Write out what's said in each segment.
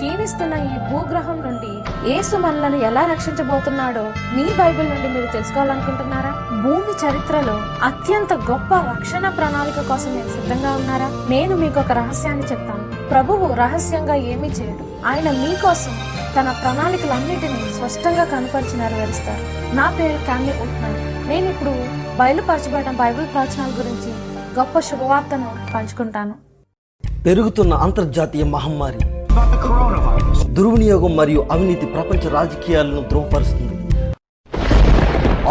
క్షీణిస్తున్న ఈ భూగ్రహం నుండి యేసు మనలను ఎలా రక్షించబోతున్నాడో మీ బైబిల్ నుండి మీరు తెలుసుకోవాలనుకుంటున్నారా? భూమి చరిత్రలో అత్యంత గొప్ప రక్షణ ప్రణాళిక కోసం మీరు సిద్ధంగా ఉన్నారా? నేను మీకు ఒక రహస్యాన్ని చెప్తాను. ప్రభువు రహస్యంగా ఏమీ చేయడు. ఆయన మీకోసం తన ప్రణాళికలన్నిటినీ స్పష్టంగా కనపరిచి నెరవేరుస్తారు. నా పేరు క్యామ్లీ ఉట్మన్. నేను ఇప్పుడు బయలుపరచబడిన బైబిల్ ప్రవచనాల గురించి గొప్ప శుభవార్తను పంచుకుంటాను. పెరుగుతున్న అంతర్జాతీయ మహమ్మారి దుర్వినియోగం మరియు అవినీతి ప్రపంచ రాజకీయాలను ధ్రువపరుస్తుంది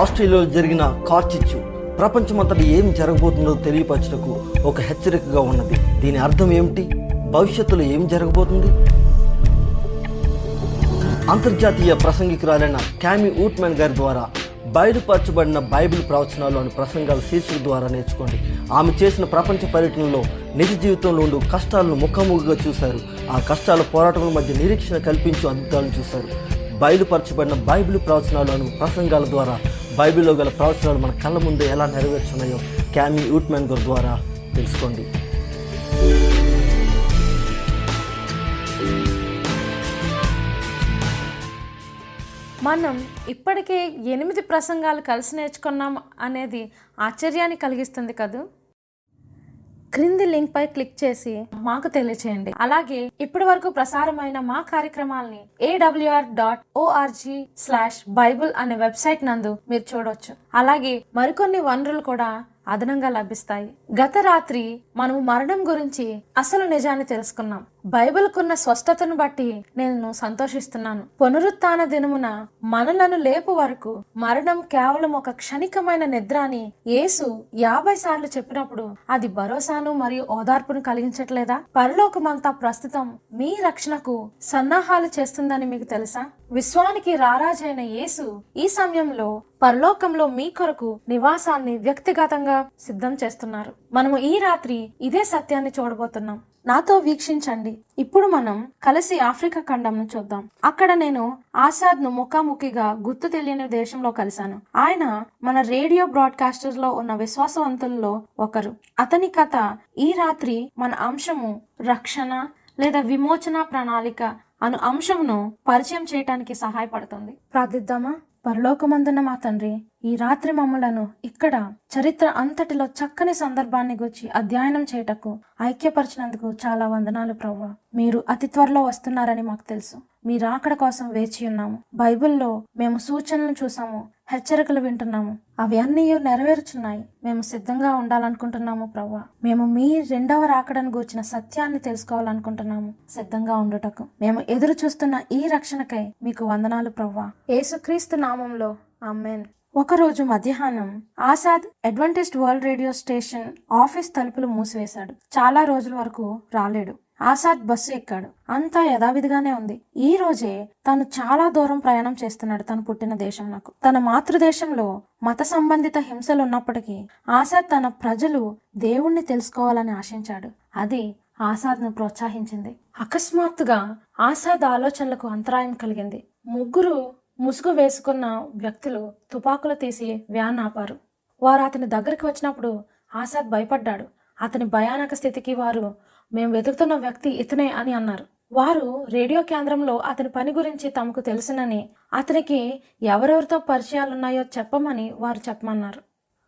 ఆస్ట్రేలియాలో జరిగిన కార్చిచ్చు ప్రపంచమంతటి ఏం జరగబోతుందో తెలియపరచుటకు ఒక హెచ్చరికగా ఉన్నది. దీని అర్థం ఏమిటి? భవిష్యత్తులో ఏం జరగబోతుంది? అంతర్జాతీయ ప్రసంగికురాలైన క్యామి ఊట్మెన్ గారి ద్వారా బయలుపరచబడిన బైబిల్ ప్రవచనాలు అనే ప్రసంగాలు శీర్షిక ద్వారా నేర్చుకోండి. ఆమె చేసిన ప్రపంచ పర్యటనలో నిజ జీవితంలో ఉండు కష్టాలను ముఖాముఖిగా చూశారు. ఆ కష్టాల పోరాటముల మధ్య నిరీక్షణ కల్పించు అద్భుతాలను చూశారు. బయలుపరచబడిన బైబిల్ ప్రవచనాలు అను ప్రసంగాల ద్వారా బైబిల్లో గల ప్రవచనాలు మన కళ్ళ ముందే ఎలా నెరవేర్చున్నాయో క్యామీ యూట్మెన్ గారి ద్వారా తెలుసుకోండి. మనం ఇప్పటికే ఎనిమిది ప్రసంగాలు కలిసి నేర్చుకున్నాం అనేది ఆశ్చర్యాన్ని కలిగిస్తుంది కదూ? క్రింది లింక్ పై క్లిక్ చేసి మాకు తెలియచేయండి. అలాగే ఇప్పటి వరకు ప్రసారమైన మా కార్యక్రమాల్ని A W R dot O R G slash bible అనే వెబ్సైట్ నందు మీరు చూడొచ్చు. అలాగే మరికొన్ని వనరులు కూడా అదనంగా లభిస్తాయి. గత రాత్రి మనము మరణం గురించి అసలు నిజాన్ని తెలుసుకున్నాం. బైబిల్కున్న స్పష్టతను బట్టి నేను సంతోషిస్తున్నాను. పునరుత్న దినమున మనలను లేపు వరకు మరణం కేవలం ఒక క్షణికమైన నిద్ర అని యేసు యాభై సార్లు చెప్పినప్పుడు అది భరోసాను మరియు ఓదార్పును కలిగించట్లేదా? పరలోకమంతా ప్రస్తుతం మీ రక్షణకు సన్నాహాలు చేస్తుందని మీకు తెలుసా? విశ్వానికి రారాజైన యేసు ఈ సమయంలో పరలోకంలో మీ కొరకు నివాసాన్ని వ్యక్తిగతంగా సిద్ధం చేస్తున్నారు. మనము ఈ రాత్రి ఇదే సత్యాన్ని చూడబోతున్నాం. నాతో వీక్షించండి. ఇప్పుడు మనం కలిసి ఆఫ్రికా ఖండంను చూద్దాం. అక్కడ నేను ఆసాద్ను ముఖాముఖిగా గుర్తు తెలియని దేశంలో కలిశాను. ఆయన మన రేడియో బ్రాడ్కాస్టర్లో ఉన్న విశ్వాసవంతుల్లో ఒకరు. అతని కథ ఈ రాత్రి మన అంశము రక్షణ లేదా విమోచన ప్రణాళిక అను అంశంను పరిచయం చేయటానికి సహాయపడుతుంది. ప్రార్థిద్దామా? పరలోకమందున్న మా తండ్రి ఈ రాత్రి మమ్మలను ఇక్కడ చరిత్ర అంతటిలో చక్కని సందర్భాన్ని గురించి అధ్యయనం చేయటకు ఐక్యపరిచినందుకు చాలా వందనాలు ప్రభా మీరు అతి త్వరలో వస్తున్నారని మాకు తెలుసు. మీ రాకడ కోసం వేచి ఉన్నాము. బైబిల్లో మేము సూచనలు చూసాము. హెచ్చరికలు వింటున్నాము. అవి అన్నీ నెరవేరుచున్నాయి. మేము సిద్ధంగా ఉండాలనుకుంటున్నాము ప్రవ్వా. మేము మీ రెండవ రాకడను గూర్చిన సత్యాన్ని తెలుసుకోవాలనుకుంటున్నాము. సిద్ధంగా ఉండుటకు. మేము ఎదురు చూస్తున్న ఈ రక్షణకై మీకు వందనాలు ప్రవ్వా. యేసుక్రీస్తు నామంలో. ఆమెన్. ఒకరోజు మధ్యాహ్నం Asad Adventist World Radio station office తలుపులు మూసివేశాడు. చాలా రోజుల వరకు రాలేడు. ఆసాద్ బస్సు ఎక్కాడు. అంతా యథావిధిగానే ఉంది. ఈ రోజే తను చాలా దూరం ప్రయాణం చేస్తున్నాడు తను పుట్టిన దేశం నాకు. తన మాతృదేశంలో మత సంబంధిత హింసలు ఉన్నప్పటికీ ఆసాద్ తన ప్రజలు దేవుణ్ణి తెలుసుకోవాలని ఆశించాడు. అది ఆసాద్ను ప్రోత్సహించింది. అకస్మాత్తుగా ఆసాద్ ఆలోచనలకు అంతరాయం కలిగింది. ముగ్గురు ముసుగు వేసుకున్న వ్యక్తులు తుపాకులు తీసి వ్యాన్ ఆపారు. వారు అతని దగ్గరికి వచ్చినప్పుడు ఆసాద్ భయపడ్డాడు. అతని భయానక స్థితికి వారు మేము వెతుకుతున్న వ్యక్తి ఇతనే అని అన్నారు. వారు రేడియో కేంద్రంలో అతని పని గురించి తమకు తెలుసునని అతనికి ఎవరెవరితో పరిచయాలున్నాయో చెప్పమని వారు చెప్పమన్నారు.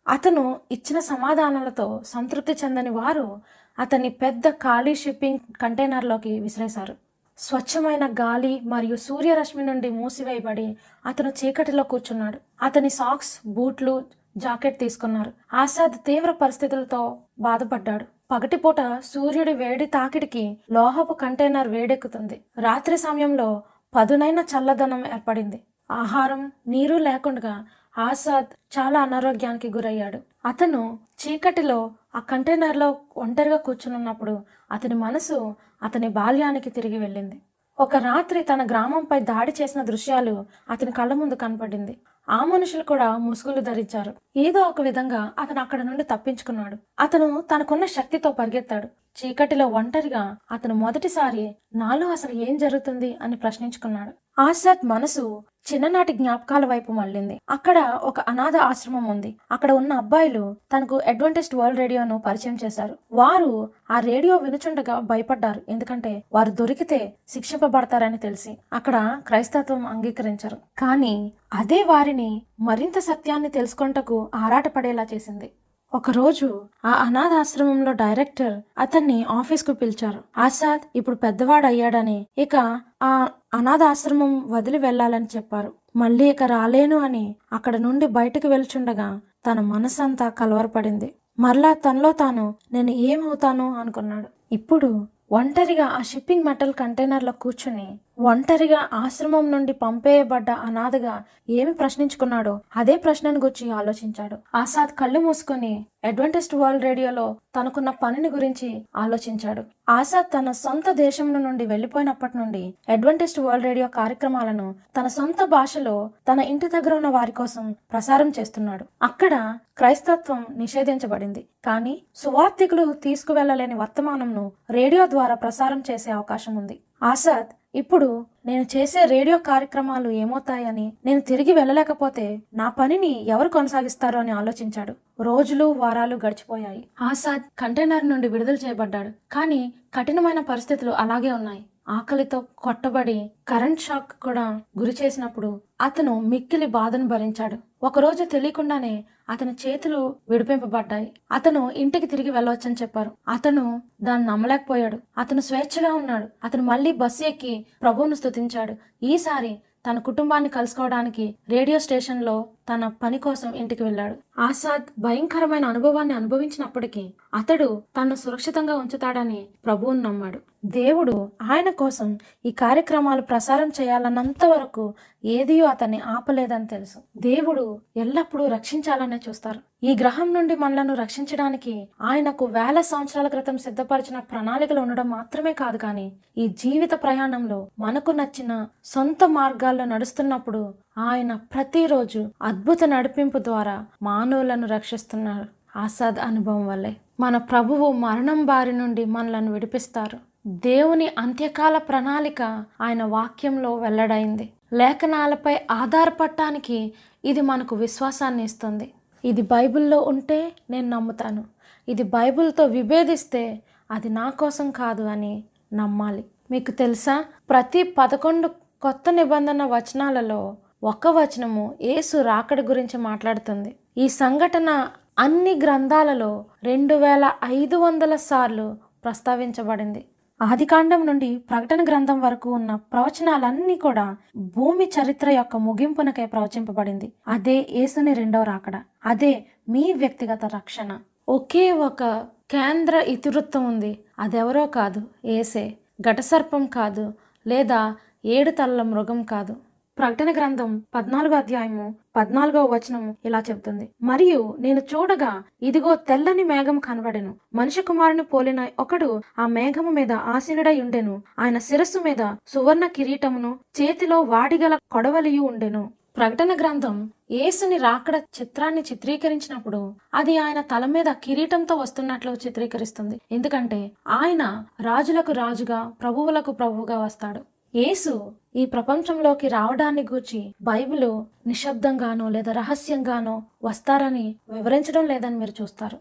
అతను ఇచ్చిన సమాధానాలతో సంతృప్తి చెందని వారు అతన్ని పెద్ద ఖాళీ షిప్పింగ్ కంటైనర్లోకి విసిరేశారు. స్వచ్ఛమైన గాలి మరియు సూర్యరశ్మి నుండి మూసివేయబడి అతను చీకటిలో కూర్చున్నాడు. అతని సాక్స్ బూట్లు జాకెట్ తీసుకున్నారు. ఆసాద్ తీవ్ర పరిస్థితులతో బాధపడ్డాడు. పగటిపూట సూర్యుడి వేడి తాకిడికి లోహపు కంటైనర్ వేడెక్కుతుంది. రాత్రి సమయంలో పదునైన చల్లదనం ఏర్పడింది. ఆహారం నీరు లేకుండా ఆసాద్ చాలా అనారోగ్యానికి గురయ్యాడు. అతను చీకటిలో ఆ కంటైనర్లో ఒంటరిగా కూర్చునున్నప్పుడు అతని మనసు అతని బాల్యానికి తిరిగి వెళ్ళింది. ఒక రాత్రి తన గ్రామంపై దాడి చేసిన దృశ్యాలు అతని కళ్ళ ముందు కనపడింది. ఆ మనుషులు కూడా ముసుగులు ధరించారు. ఏదో ఒక విధంగా అతను అక్కడ నుండి తప్పించుకున్నాడు. అతను తనకున్న శక్తితో పరిగెత్తాడు. చీకటిలో ఒంటరిగా అతను మొదటిసారి నాలో అసలు ఏం జరుగుతుంది అని ప్రశ్నించుకున్నాడు. ఆసాద్ మనసు చిన్ననాటి జ్ఞాపకాల వైపు మళ్ళింది. అక్కడ ఒక అనాథ ఆశ్రమం ఉంది. అక్కడ ఉన్న అబ్బాయిలు తనకు అడ్వెంటిస్ట్ వరల్డ్ రేడియోను పరిచయం చేశారు. వారు ఆ రేడియో వినుచుండగా భయపడ్డారు. ఎందుకంటే వారు దొరికితే శిక్షింపబడతారని తెలిసి అక్కడ క్రైస్తత్వం అంగీకరించారు. కానీ అదే వారిని మరింత సత్యాన్ని తెలుసుకొంటకు ఆరాటపడేలా చేసింది. ఒకరోజు ఆ అనాథాశ్రమంలో డైరెక్టర్ అతన్ని ఆఫీస్కు పిలిచారు. ఆసాద్ ఇప్పుడు పెద్దవాడు అయ్యాడని ఇక ఆ అనాథాశ్రమం వదిలి వెళ్ళాలని చెప్పారు. మళ్ళీ ఇక రాలేను అని అక్కడ నుండి బయటకు వెళ్చుండగా తన మనసంతా కలవరపడింది. మరలా తనలో తాను నేను ఏమవుతాను అనుకున్నాడు. ఇప్పుడు ఒంటరిగా ఆ షిప్పింగ్ మెటల్ కంటైనర్లో కూర్చుని ఒంటరిగా ఆశ్రమం నుండి పంపేయబడ్డ అనాథగా ఏమి ప్రశ్నించుకున్నాడో అదే ప్రశ్నను గురించి ఆలోచించాడు. ఆసాద్ కళ్ళు మూసుకొని అడ్వెంటిస్ట్ వరల్డ్ రేడియోలో తనకున్న పనిని గురించి ఆలోచించాడు. ఆసాద్ తన సొంత దేశం నుండి వెళ్ళిపోయినప్పటి నుండి అడ్వెంటిస్ట్ వరల్డ్ రేడియో కార్యక్రమాలను తన సొంత భాషలో తన ఇంటి దగ్గర ఉన్న వారి కోసం ప్రసారం చేస్తున్నాడు. అక్కడ క్రైస్తత్వం నిషేధించబడింది. కానీ సువార్థికులు తీసుకువెళ్ళలేని వర్తమానంను రేడియో ద్వారా ప్రసారం చేసే అవకాశం ఉంది. ఆసాద్ ఇప్పుడు నేను చేసే రేడియో కార్యక్రమాలు ఏమవుతాయని నేను తిరిగి వెళ్ళలేకపోతే నా పనిని ఎవరు కొనసాగిస్తారు అని ఆలోచించాడు. రోజులు వారాలు గడిచిపోయాయి. ఆసాద్ కంటైనర్ నుండి విడుదల చేయబడ్డాడు. కానీ కఠినమైన పరిస్థితులు అలాగే ఉన్నాయి. ఆకలితో కొట్టబడి కరెంట్ షాక్ కూడా గురి చేసినప్పుడు అతను మిక్కిలి బాధను భరించాడు. ఒకరోజు తెలియకుండానే అతని చేతులు విడిపింపబడ్డాయి. అతను ఇంటికి తిరిగి వెళ్ళవచ్చని చెప్పారు. అతను దాన్ని నమ్మలేకపోయాడు. అతను స్వేచ్ఛగా ఉన్నాడు. అతను మళ్ళీ బస్సు ఎక్కి ప్రభువును స్తుతించాడు. ఈసారి తన కుటుంబాన్ని కలుసుకోవడానికి రేడియో స్టేషన్లో తన పని కోసం ఇంటికి వెళ్ళాడు. ఆసాద్ భయంకరమైన అనుభవాన్ని అనుభవించినప్పటికీ అతడు తనను సురక్షితంగా ఉంచుతాడని ప్రభువును నమ్మాడు. దేవుడు ఆయన కోసం ఈ కార్యక్రమాలు ప్రసారం చేయాలన్నంత వరకు ఏదియో అతన్ని ఆపలేదని తెలుసు. దేవుడు ఎల్లప్పుడూ రక్షించాలనే చూస్తారు. ఈ గ్రహం నుండి మనలను రక్షించడానికి ఆయనకు వేల సంవత్సరాల క్రితం సిద్ధపరిచిన ప్రణాళికలు ఉండడం మాత్రమే కాదు కానీ ఈ జీవిత ప్రయాణంలో మనకు నచ్చిన సొంత మార్గాల్లో నడుస్తున్నప్పుడు ఆయన ప్రతిరోజు అద్భుత నడిపింపు ద్వారా మానవులను రక్షిస్తున్నారు. ఆసాద్ అనుభవం వల్లే. మన ప్రభువు మరణం బారి నుండి మనలను విడిపిస్తారు. దేవుని అంత్యకాల ప్రణాళిక ఆయన వాక్యంలో వెల్లడైంది. లేఖనాలపై ఆధారపడటానికి ఇది మనకు విశ్వాసాన్ని ఇస్తుంది. ఇది బైబిల్లో ఉంటే నేను నమ్ముతాను. ఇది బైబిల్తో విభేదిస్తే అది నా కోసం కాదు అని నమ్మాలి. మీకు తెలుసా? ప్రతి పదకొండు కొత్త నిబంధన వచనాలలో ఒక్క వచనము యేసు రాకడ గురించి మాట్లాడుతుంది. ఈ సంఘటన అన్ని గ్రంథాలలో రెండు వేల ఐదు వందల సార్లు ప్రస్తావించబడింది. ఆదికాండం నుండి ప్రకటన గ్రంథం వరకు ఉన్న ప్రవచనాలన్నీ కూడా భూమి చరిత్ర యొక్క ముగింపునకై ప్రవచింపబడింది. అదే యేసుని రెండవ రాకడ. అదే మీ వ్యక్తిగత రక్షణ. ఒకే ఒక కేంద్ర ఇతివృత్తం ఉంది. అదెవరో కాదు. ఏసే ఘటసర్పం కాదు. లేదా ఏడు తల్ల మృగం కాదు. ప్రకటన గ్రంథం పద్నాలుగో అధ్యాయము పద్నాలుగో వచనం ఇలా చెబుతుంది. మరియు నేను చూడగా ఇదిగో తెల్లని మేఘం కనబడెను. మనిషి కుమారుని పోలిన ఒకడు ఆ మేఘము మీద ఆసీనుడై ఉండెను. ఆయన శిరస్సు మీద సువర్ణ కిరీటమును చేతిలో వాడిగల కొడవలియు ఉండెను. ప్రకటన గ్రంథం యేసుని రాకడ చిత్రాన్ని చిత్రీకరించినప్పుడు అది ఆయన తల మీద కిరీటంతో వస్తున్నట్లు చిత్రీకరిస్తుంది. ఎందుకంటే ఆయన రాజులకు రాజుగా ప్రభువులకు ప్రభువుగా వస్తాడు. యేసు ఈ ప్రపంచంలోకి రావడాన్ని గూర్చి బైబిల్ నిశ్శబ్దంగానో లేదా రహస్యంగానో వస్తారని వివరించడం లేదని మీరు చూస్తారు.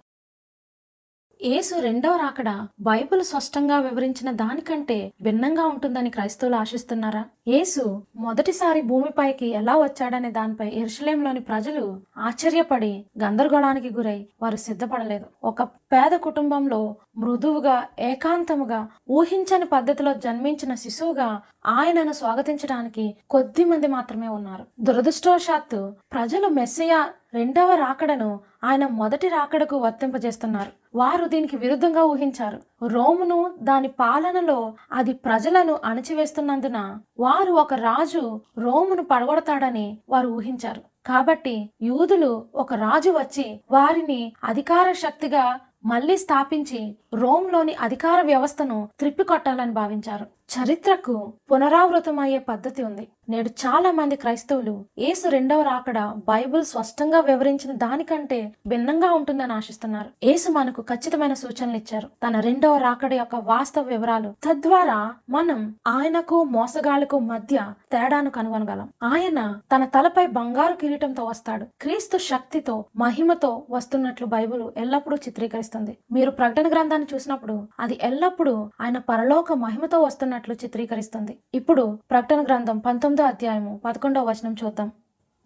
యేసు రెండవ రాకడ బైబిల్ స్పష్టంగా వివరించిన దానికంటే భిన్నంగా ఉంటుందని క్రైస్తవులు ఆశిస్తున్నారా? యేసు మొదటిసారి భూమిపైకి ఎలా వచ్చాడనే దానిపై ఎరుషలేంలోని ప్రజలు ఆశ్చర్యపడి గందరగోళానికి గురై వారు సిద్ధపడలేదు. ఒక పేద కుటుంబంలో మృదువుగా ఏకాంతముగా ఊహించని పద్ధతిలో జన్మించిన శిశువుగా ఆయనను స్వాగతించడానికి కొద్ది మంది మాత్రమే ఉన్నారు. దురదృష్టవశాత్తు ప్రజలు మెస్సియా రెండవ రాకడను ఆయన మొదటి రాకడకు వర్తింపజేస్తున్నారు. వారు దీనికి విరుద్ధంగా ఊహించారు. రోమును దాని పాలనలో అది ప్రజలను అణచివేస్తున్నందున వారు ఒక రాజు రోమును పడగొడతాడని వారు ఊహించారు. కాబట్టి యూదులు ఒక రాజు వచ్చి వారిని అధికార శక్తిగా మళ్ళీ స్థాపించి రోమ్లోని అధికార వ్యవస్థను త్రిప్పికొట్టాలని భావించారు. చరిత్రకు పునరావృతమయ్యే పద్ధతి ఉంది. నేడు చాలా మంది క్రైస్తవులు ఏసు రెండవ రాకడ బైబిల్ స్పష్టంగా వివరించిన దానికంటే భిన్నంగా ఉంటుందని ఆశిస్తున్నారు. ఏసు మనకు ఖచ్చితమైన సూచనలు ఇచ్చారు. తన రెండవ రాకడ యొక్క వాస్తవ వివరాలు తద్వారా మనం ఆయనకు మోసగాళ్ళకు మధ్య తేడాను కనుగొనగలం. ఆయన తన తలపై బంగారు కిరీటంతో వస్తాడు. క్రీస్తు శక్తితో మహిమతో వస్తున్నట్లు బైబిల్ ఎల్లప్పుడూ చిత్రీకరిస్తుంది. మీరు ప్రకటన గ్రంథాన్ని చూసినప్పుడు అది ఎల్లప్పుడూ ఆయన పరలోక మహిమతో వస్తున్నట్లు చిత్రీకరిస్తుంది. ఇప్పుడు ప్రకటన గ్రంథం పంతొమ్మిది అధ్యాయము పదకొండవ వచనం చూద్దాం.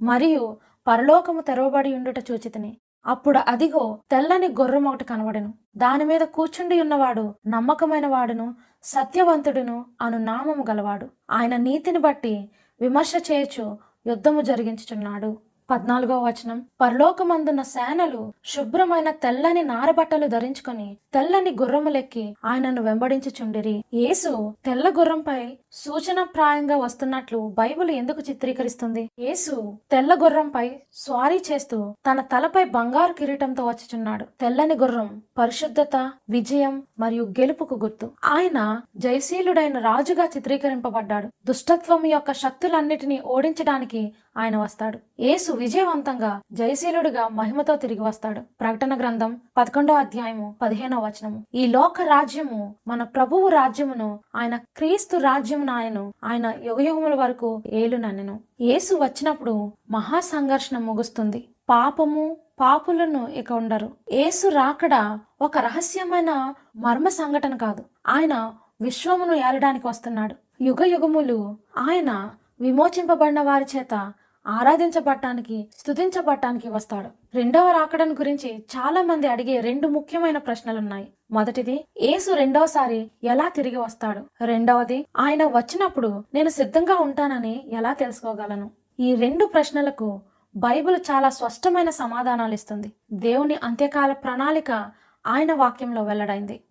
మరియు పరలోకము తెరవబడి ఉండుట చూచితిని. అప్పుడు అదిగో తెల్లని గుర్రం ఒకటి కనబడెను. దాని మీద కూర్చుండి ఉన్నవాడు నమ్మకమైన వాడును సత్యవంతుడును అను నామము గలవాడు. ఆయన నీతిని బట్టి విమర్శ చేయొచ్చు యుద్ధము జరిగించుచున్నాడు. పద్నాలుగో వచనం. పరలోకమందున్న సేనలు శుభ్రమైన తెల్లని నారబట్టలు ధరించుకొని తెల్లని గుర్రములెక్కి ఆయనను వెంబడించుచుండిరి. యేసు తెల్ల గుర్రంపై సూచనప్రాయంగా వస్తున్నట్లు బైబిల్ ఎందుకు చిత్రీకరిస్తుంది? యేసు తెల్ల గుర్రంపై స్వారీ చేస్తూ తన తలపై బంగారు కిరీటంతో వచ్చుచున్నాడు. తెల్లని గుర్రం పరిశుద్ధత విజయం మరియు గెలుపుకు గుర్తు. ఆయన జయశీలుడైన రాజుగా చిత్రీకరింపబడ్డాడు. దుష్టత్వం యొక్క శక్తులన్నిటినీ ఓడించడానికి ఆయన వస్తాడు. యేసు విజయవంతంగా జయశీలుడిగా మహిమతో తిరిగి వస్తాడు. ప్రకటన గ్రంథం పదకొండో అధ్యాయము పదిహేనో వచనము. ఈ లోక రాజ్యము మన ప్రభువు రాజ్యమును ఆయన క్రీస్తు రాజ్యము నాయను. ఆయన యుగయుగముల వరకు ఏలు నన్నెను యేసు వచ్చినప్పుడు మహా సంఘర్షణ ముగుస్తుంది. పాపము పాపులను ఇక ఉండరు. యేసు రాకడ ఒక రహస్యమైన మర్మ సంఘటన కాదు. ఆయన విశ్వమును ఏలడానికి వస్తున్నాడు. యుగ యుగములు ఆయన విమోచింపబడిన వారి చేత ఆరాధించబడటానికి స్తుతించబడటానికి వస్తాడు. రెండవ రాకడను గురించి చాలా మంది అడిగే రెండు ముఖ్యమైన ప్రశ్నలున్నాయి. మొదటిది ఏసు రెండవసారి ఎలా తిరిగి వస్తాడు? రెండవది ఆయన వచ్చినప్పుడు నేను సిద్ధంగా ఉంటానని ఎలా తెలుసుకోగలను? ఈ రెండు ప్రశ్నలకు బైబిల్ చాలా స్పష్టమైన సమాధానాలు ఇస్తుంది. దేవుని అంత్యకాల ప్రణాళిక ఆయన వాక్యంలో వెల్లడైంది.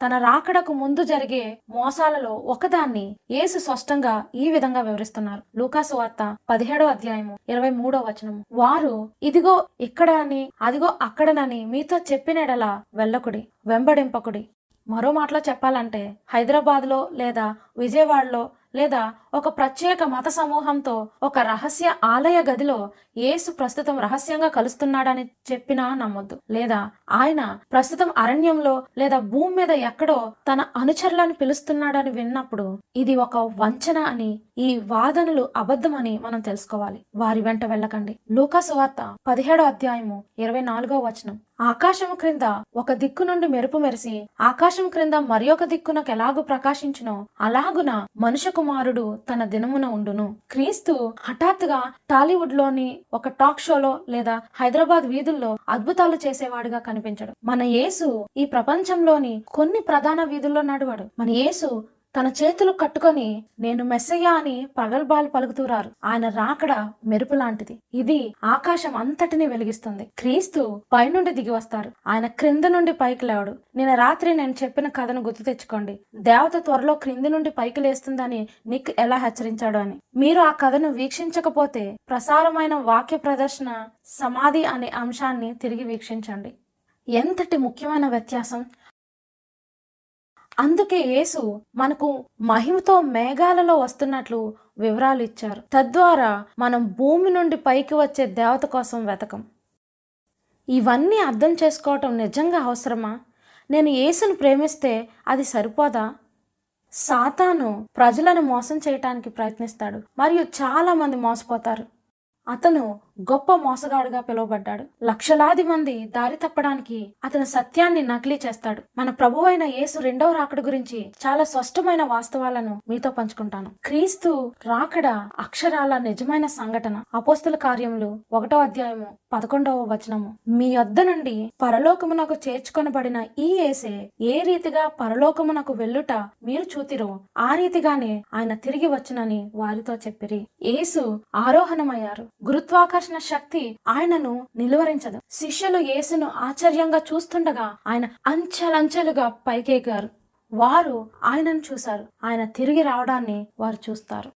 తన రాకడకు ముందు జరిగే మోసాలలో ఒకదాన్ని యేసు స్పష్టంగా ఈ విధంగా వివరిస్తున్నారు. లూకాసు వార్త పదిహేడో అధ్యాయము ఇరవై మూడో వచనం. వారు ఇదిగో ఇక్కడ అని అదిగో అక్కడనని మీతో చెప్పినడలా వెళ్ళకుడి వెంబడింపకుడి. మరో మాటలో చెప్పాలంటే హైదరాబాద్లో లేదా విజయవాడలో లేదా ఒక ప్రత్యేక మత సమూహంతో ఒక రహస్య ఆలయ గదిలో యేసు ప్రస్తుతం రహస్యంగా కలుస్తున్నాడని చెప్పినా నమ్మొద్దు. లేదా ఆయన ప్రస్తుతం అరణ్యంలో లేదా భూమి మీద ఎక్కడో తన అనుచరులను పిలుస్తున్నాడని విన్నప్పుడు ఇది ఒక వంచన అని ఈ వాదనలు అబద్ధమని మనం తెలుసుకోవాలి. వారి వెంట వెళ్ళకండి. లూకాసు వార్త పదిహేడో అధ్యాయము ఇరవై నాలుగో వచనం. ఆకాశము క్రింద ఒక దిక్కు నుండి మెరుపు మెరిసి ఆకాశం క్రింద మరి ఒక దిక్కునకు ఎలాగు ప్రకాశించునో అలాగున మనుష్య కుమారుడు తన దినమున ఉండును. క్రీస్తు హఠాత్తుగా టాలీవుడ్లోని ఒక టాక్ షోలో లేదా హైదరాబాద్ వీధుల్లో అద్భుతాలు చేసేవాడుగా కనిపించడు. మన యేసు ఈ ప్రపంచంలోని కొన్ని ప్రధాన వీధుల్లో నడువాడు. మన యేసు తన చేతులు కట్టుకొని నేను మెస్సయ్యా అని పగల్బాలు పలుకుతూరారు ఆయన రాకడ మెరుపు లాంటిది. ఇది ఆకాశం అంతటిని వెలిగిస్తుంది. క్రీస్తు పైనుండి దిగి వస్తారు. ఆయన క్రింద నుండి పైకి లేవడు. నిన్న రాత్రి నేను చెప్పిన కథను గుర్తు తెచ్చుకోండి. దేవత త్వరలో క్రింది నుండి పైకి లేస్తుందని నిక్ ఎలా హెచ్చరించాడు అని. మీరు ఆ కథను వీక్షించకపోతే ప్రసారమైన వాక్య ప్రదర్శన సమాధి అనే అంశాన్ని తిరిగి వీక్షించండి. ఎంతటి ముఖ్యమైన వ్యత్యాసం? అందుకే యేసు మనకు మహిమతో మేఘాలలో వస్తున్నట్లు వివరాలు ఇచ్చారు. తద్వారా మనం భూమి నుండి పైకి వచ్చే దేవత కోసం వెతకం. ఇవన్నీ అర్థం చేసుకోవటం నిజంగా అవసరమా? నేను యేసును ప్రేమిస్తే అది సరిపోదా? సాతాను ప్రజలను మోసం చేయటానికి ప్రయత్నిస్తాడు మరియు చాలామంది మోసపోతారు. అతను గొప్ప మోసగాడుగా పిలువబడ్డాడు. లక్షలాది మంది దారి తప్పడానికి అతని సత్యాన్ని నకిలీ చేస్తాడు. మన ప్రభు అయిన యేసు రెండవ రాకడ గురించి చాలా స్పష్టమైన వాస్తవాలను మీతో పంచుకుంటాను. క్రీస్తు రాకడ అక్షరాల నిజమైన సంఘటన. అపోస్తుల కార్యములు ఒకటో అధ్యాయము పదకొండవ వచనము. మీ యొద్ద నుండి పరలోకమునకు చేర్చుకొనబడిన ఈ ఏసే ఏ రీతిగా పరలోకమునకు వెళ్ళుట మీరు చూతిరో ఆ రీతిగానే ఆయన తిరిగి వచ్చునని వారితో చెప్పిరి. యేసు ఆరోహణమయ్యారు. గురుత్వాకర్షణ శక్తి ఆయనను నిలువరించదు. శిష్యులు యేసును ఆశ్చర్యంగా చూస్తుండగా ఆయన అంచెలంచెలుగా పైకెగారు వారు ఆయనను చూశారు. ఆయన తిరిగి రావడాన్ని వారు చూస్తారు.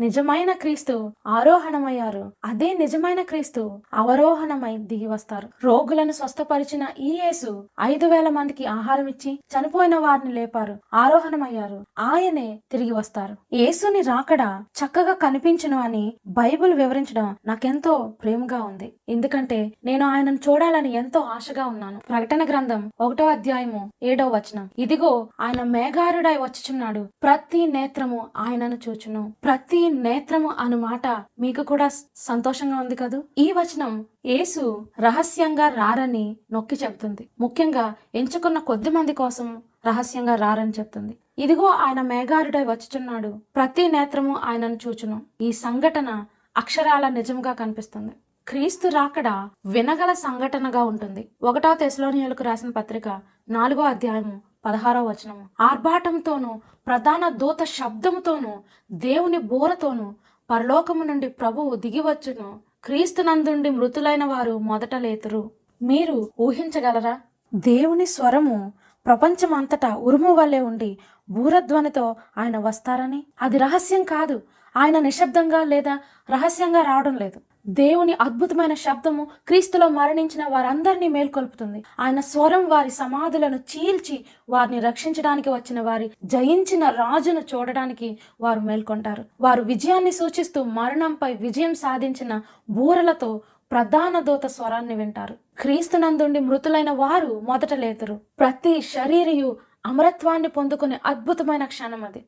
నిజమైన క్రీస్తు ఆరోహణమయ్యారు. అదే నిజమైన క్రీస్తు అవరోహణమై దిగి వస్తారు. రోగులను స్వస్థపరిచిన ఈ యేసు ఐదు వేల మందికి ఆహారం ఇచ్చి చనిపోయిన వారిని లేపారు. ఆరోహణమయ్యారు. ఆయనే తిరిగి వస్తారు. యేసుని రాకడ చక్కగా కనిపించను అని బైబిల్ వివరించడం నాకెంతో ప్రేమగా ఉంది. ఎందుకంటే నేను ఆయనను చూడాలని ఎంతో ఆశగా ఉన్నాను. ప్రకటన గ్రంథం ఒకటో అధ్యాయము ఏడో వచనం. ఇదిగో ఆయన మేఘారుడై వచ్చుచున్నాడు. ప్రతి నేత్రము ఆయనను చూచును. ప్రతి నేత్రము అను మాట మీకు కూడా సంతోషంగా ఉంది కదూ? ఈ వచనం యేసు రహస్యంగా రారని నొక్కి చెప్తుంది. ముఖ్యంగా ఎంచుకున్న కొద్ది మంది కోసం రహస్యంగా రారని చెప్తుంది. ఇదిగో ఆయన మేఘారుడై వచ్చుచున్నాడు. ప్రతి నేత్రము ఆయనను చూచును. ఈ సంఘటన అక్షరాల నిజంగా కనిపిస్తుంది. క్రీస్తు రాకడ వినగల సంఘటనగా ఉంటుంది. ఒకటో తెసలోనియలకు రాసిన పత్రిక నాలుగో అధ్యాయము పదహారో వచనము. ఆర్భాటంతోనూ ప్రధాన దూత శబ్దముతోనూ దేవుని బోరతోనూ పరలోకము నుండి ప్రభువు దిగివచ్చును. క్రీస్తునందుండి మృతులైన వారు మొదట లేతురు. మీరు ఊహించగలరా? దేవుని స్వరము ప్రపంచమంతటా ఉరుము వల్లే ఉండి బూరధ్వనితో ఆయన వస్తారని? అది రహస్యం కాదు. ఆయన నిశ్శబ్దంగా లేదా రహస్యంగా రావడం లేదు. దేవుని అద్భుతమైన శబ్దము క్రీస్తులో మరణించిన వారందరినీ మేల్కొల్పుతుంది. ఆయన స్వరం వారి సమాధులను చీల్చి వారిని రక్షించడానికి వచ్చిన వారి జయించిన రాజును చూడడానికి వారు మేల్కొంటారు. వారు విజయాన్ని సూచిస్తూ మరణంపై విజయం సాధించిన బూరలతో ప్రధాన దూత స్వరాన్ని వింటారు. క్రీస్తునందుండి మృతులైన వారు మొదట లేతురు. ప్రతి శరీరయు అమరత్వాన్ని పొందుకునే అద్భుతమైన క్షణం అది.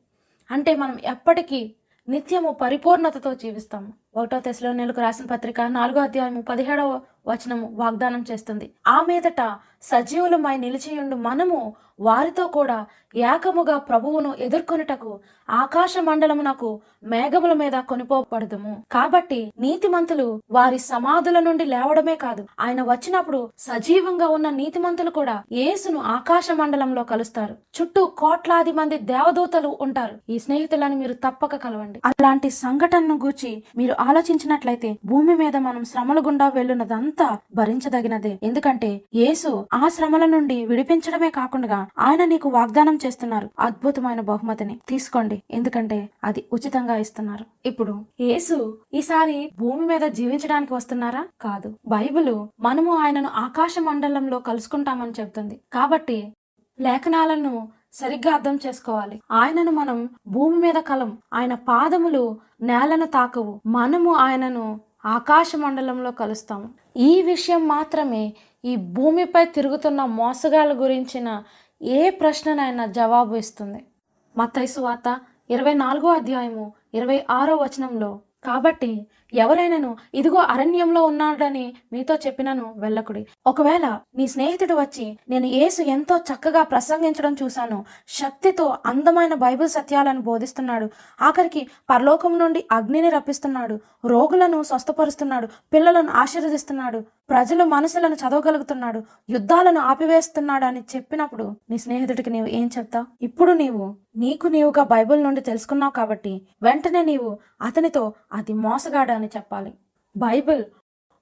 అంటే మనం ఎప్పటికీ నిత్యము పరిపూర్ణతతో జీవిస్తాము. ఒకటో తెశలో నెలకు రాసిన పత్రిక నాలుగో అధ్యాయము పదిహేడవ వచనము వాగ్దానం చేస్తుంది. ఆ మీదట సజీవులమై నిలిచియుండు మనము వారితో కూడా ఏకముగా ప్రభువును ఎదుర్కొనుటకు ఆకాశ మండలమునకు మేఘముల మీద కొనిపోబడదుము. కాబట్టి నీతిమంతులు వారి సమాధుల నుండి లేవడమే కాదు ఆయన వచ్చినప్పుడు సజీవంగా ఉన్న నీతిమంతులు కూడా యేసును ఆకాశ మండలంలో కలుస్తారు. చుట్టూ కోట్లాది మంది దేవదూతలు ఉంటారు. ఈ స్నేహితులను మీరు తప్పక కలవండి. అలాంటి సంఘటనను గూర్చి మీరు ఆలోచించినట్లయితే భూమి మీద మనం శ్రమల గుండా వెళ్ళినదంతా భరించదగినదే. ఎందుకంటే యేసు ఆ శ్రమల నుండి విడిపించడమే కాకుండా ఆయన నీకు వాగ్దానం చేస్తున్నారు. అద్భుతమైన బహుమతిని తీసుకోండి. ఎందుకంటే అది ఉచితంగా ఇస్తున్నారు. ఇప్పుడు యేసు ఈసారి భూమి మీద జీవించడానికి వస్తున్నారా? కాదు. బైబిల్ మనము ఆయనను ఆకాశ మండలంలో కలుసుకుంటామని చెబుతుంది. కాబట్టి లేఖనాలను సరిగ్గా అర్థం చేసుకోవాలి. ఆయనను మనం భూమి మీద కలం ఆయన పాదములు నేలను తాకవు. మనము ఆయనను ఆకాశ మండలంలో కలుస్తాము. ఈ విషయం మాత్రమే ఈ భూమిపై తిరుగుతున్న మోసగాళ్ళ గురించిన ఏ ప్రశ్ననైనా జవాబు ఇస్తుంది. మత్తైసు వార్త ఇరవై నాలుగో అధ్యాయము ఇరవై ఆరో వచనంలో కాబట్టి ఎవరైనాను? ఇదిగో అరణ్యంలో ఉన్నాడని మీతో చెప్పినను వెళ్ళకుడి. ఒకవేళ నీ స్నేహితుడు వచ్చి నేను యేసు ఎంతో చక్కగా ప్రసంగించడం చూశాను. శక్తితో అందమైన బైబిల్ సత్యాలను బోధిస్తున్నాడు. ఆఖరికి పరలోకం నుండి అగ్నిని రప్పిస్తున్నాడు. రోగులను స్వస్థపరుస్తున్నాడు. పిల్లలను ఆశీర్వదిస్తున్నాడు. ప్రజల మనసులను చదవగలుగుతున్నాడు. యుద్ధాలను ఆపివేస్తున్నాడు అని చెప్పినప్పుడు నీ స్నేహితుడికి నీవు ఏం చెప్తావు? ఇప్పుడు నీవు నీకు నీవుగా బైబిల్ నుండి తెలుసుకున్నావు కాబట్టి వెంటనే నీవు అతనితో అది మోసగాడ అని చెప్పాలి. బైబిల్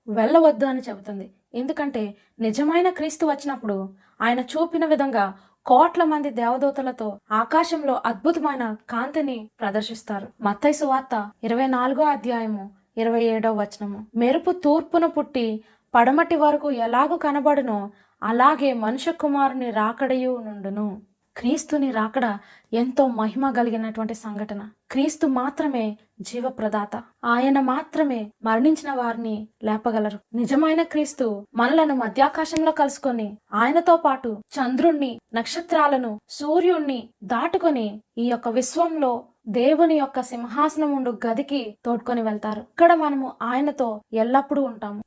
వెళ్ళవద్దు అని చెబుతుంది. ఎందుకంటే నిజమైన క్రీస్తు వచ్చినప్పుడు ఆయన చూపిన విధంగా కోట్ల మంది దేవదూతలతో ఆకాశంలో అద్భుతమైన కాంతిని ప్రదర్శిస్తారు. మత్తయి సువార్త ఇరవై నాలుగో అధ్యాయము ఇరవై ఏడో వచనము. మెరుపు తూర్పున పుట్టి పడమటి వరకు ఎలాగూ కనబడునో అలాగే మనుష్య కుమారుని రాకడయు నుండును. క్రీస్తుని రాకడ ఎంతో మహిమ కలిగినటువంటి సంఘటన. క్రీస్తు మాత్రమే జీవప్రదాత. ఆయన మాత్రమే మరణించిన వారిని లేపగలరు. నిజమైన క్రీస్తు మనలను మధ్యాకాశంలో కలుసుకొని ఆయనతో పాటు చంద్రుణ్ణి నక్షత్రాలను సూర్యుణ్ణి దాటుకొని ఈ యొక్క విశ్వంలో దేవుని యొక్క సింహాసనం ఉండు గదికి తోడ్కొని వెళ్తారు. ఇక్కడ మనము ఆయనతో ఎల్లప్పుడూ ఉంటాము.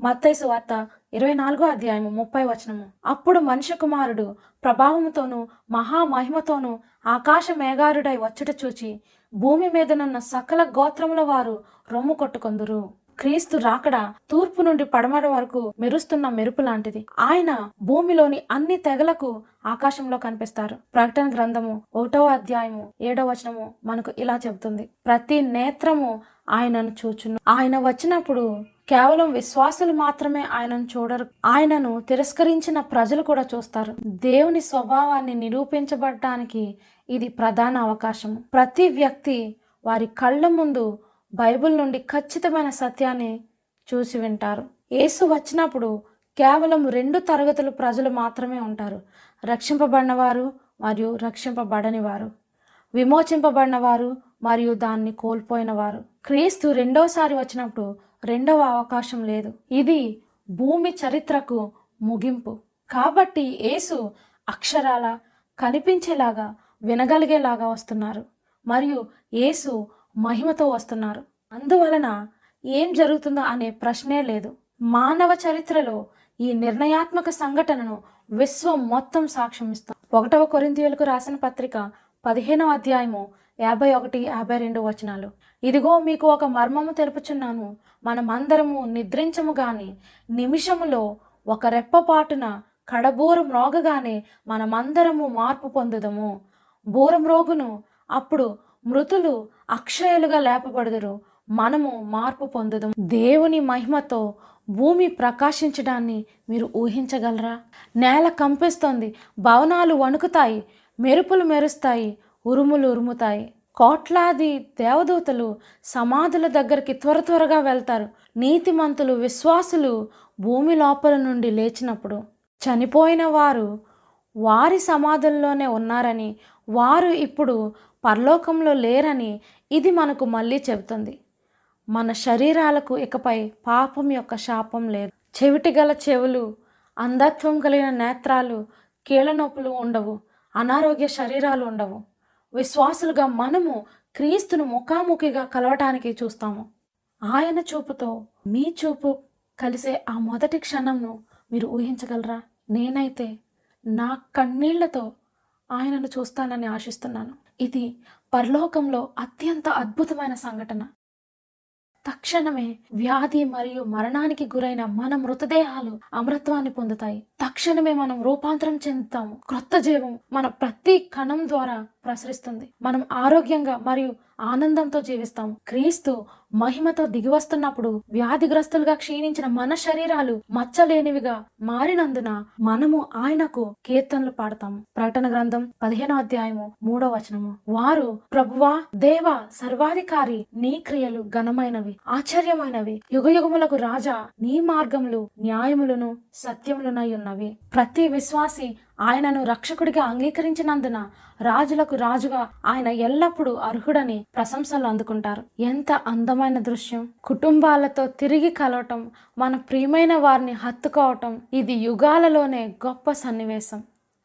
మత్తైసు వార్త ఇరవై నాలుగో అధ్యాయము ముప్పై వచనము. అప్పుడు మనుష్య కుమారుడు ప్రభావముతోనూ మహామహిమతోనూ ఆకాశ మేఘారుడై వచ్చుట చూచి భూమి మీదనున్న సకల గోత్రముల వారు రొమ్ము కొట్టుకొందురు. క్రీస్తు రాకడ తూర్పు నుండి పడమర వరకు మెరుస్తున్న మెరుపు లాంటిది. ఆయన భూమిలోని అన్ని తెగలకు ఆకాశంలో కనిపిస్తారు. ప్రకటన గ్రంథము ఒకటవ అధ్యాయము ఏడో వచనము మనకు ఇలా చెబుతుంది. ప్రతి నేత్రము ఆయనను చూచును. ఆయన వచ్చినప్పుడు కేవలం విశ్వాసులు మాత్రమే ఆయనను చూడరు. ఆయనను తిరస్కరించిన ప్రజలు కూడా చూస్తారు. దేవుని స్వభావాన్ని నిరూపించబడటానికి ఇది ప్రధాన అవకాశం ప్రతి వ్యక్తి వారి కళ్ళ ముందు బైబిల్ నుండి ఖచ్చితమైన సత్యాన్ని చూసి వింటారు. యేసు వచ్చినప్పుడు కేవలం రెండు తరగతుల ప్రజలు మాత్రమే ఉంటారు. రక్షింపబడిన వారు మరియు రక్షింపబడని వారు విమోచింపబడిన వారు మరియు దాన్ని కోల్పోయిన వారు క్రీస్తు రెండోసారి వచ్చినప్పుడు రెండవ అవకాశం లేదు. ఇది భూమి చరిత్రకు ముగింపు. కాబట్టి యేసు అక్షరాల కనిపించేలాగా వినగలిగేలాగా వస్తున్నారు. మరియు యేసు మహిమతో వస్తున్నారు. అందువలన ఏం జరుగుతుందో అనే ప్రశ్నే లేదు. మానవ చరిత్రలో ఈ నిర్ణయాత్మక సంఘటనను విశ్వం మొత్తం సాక్ష్యమిస్తాం ఒకటవ కొరింథీయులకు రాసిన పత్రిక పదిహేనవ అధ్యాయము యాభై ఒకటి యాభై రెండు వచనాలు. ఇదిగో మీకు ఒక మర్మము తెలుపుచున్నాను. మనమందరము నిద్రించము గాని నిమిషములో ఒక రెప్పపాటున కడబూర మ్రోగగానే మనమందరము మార్పు పొందుదము. బూరం రోగును అప్పుడు మృతులు అక్షయలుగా లేపబడుదురు. మనము మార్పు పొందదు దేవుని మహిమతో భూమి ప్రకాశించడాన్ని మీరు ఊహించగలరా? నేల కంపిస్తోంది. భవనాలు వణుకుతాయి. మెరుపులు మెరుస్తాయి. ఉరుములు ఉరుముతాయి. కోట్లాది దేవదూతలు సమాధుల దగ్గరికి త్వర త్వరగా వెళ్తారు. నీతిమంతులు విశ్వాసులు భూమి లోపల నుండి లేచినప్పుడు చనిపోయిన వారు వారి సమాధుల్లోనే ఉన్నారని వారు ఇప్పుడు పరలోకంలో లేరని ఇది మనకు మళ్ళీ చెబుతుంది. మన శరీరాలకు ఇకపై పాపం యొక్క శాపం లేదు. చెవిటి గల చెవులు అంధత్వం కలిగిన నేత్రాలు కీళ్ళనొప్పులు ఉండవు అనారోగ్య శరీరాలు ఉండవు. విశ్వాసులుగా మనము క్రీస్తును ముఖాముఖిగా కలవటానికి చూస్తాము. ఆయన చూపుతో మీ చూపు కలిసే ఆ మొదటి క్షణంను మీరు ఊహించగలరా? నేనైతే నా కన్నీళ్ళతో ఆయనను చూస్తానని ఆశిస్తున్నాను. ఇది పరలోకంలో అత్యంత అద్భుతమైన సంఘటన. తక్షణమే వ్యాధి మరియు మరణానికి గురైన మన మృతదేహాలు అమృత్వాన్ని పొందుతాయి. తక్షణమే మనం రూపాంతరం చెందుతాము. క్రొత్త జీవం మన ప్రతి కణం ద్వారా ప్రసరిస్తుంది. మనం ఆరోగ్యంగా మరియు ఆనందంతో జీవిస్తాము. క్రీస్తు మహిమతో దిగివస్తున్నప్పుడు వ్యాధిగ్రస్తులుగా క్షీణించిన మన శరీరాలు మచ్చలేనివిగా మారినందున మనము ఆయనకు కీర్తనలు పాడతాము ప్రకటన గ్రంథం పదిహేనో అధ్యాయము మూడో వచనము. వారు ప్రభువా దేవ సర్వాధికారి నీ క్రియలు ఘనమైనవి ఆశ్చర్యమైనవి. యుగయుగములకు రాజా నీ మార్గములు న్యాయములను సత్యములునై ఉన్నవి. ప్రతి విశ్వాసి ఆయనను రక్షకుడిగా అంగీకరించినందున రాజులకు రాజుగా ఆయన ఎల్లప్పుడూ అర్హుడని ప్రశంసలు అందుకుంటారు. ఎంత అందమైన దృశ్యం. కుటుంబాలతో తిరిగి కలవటం మన ప్రియమైన వారిని హత్తుకోవటం ఇది యుగాలలోనే గొప్ప సన్నివేశం.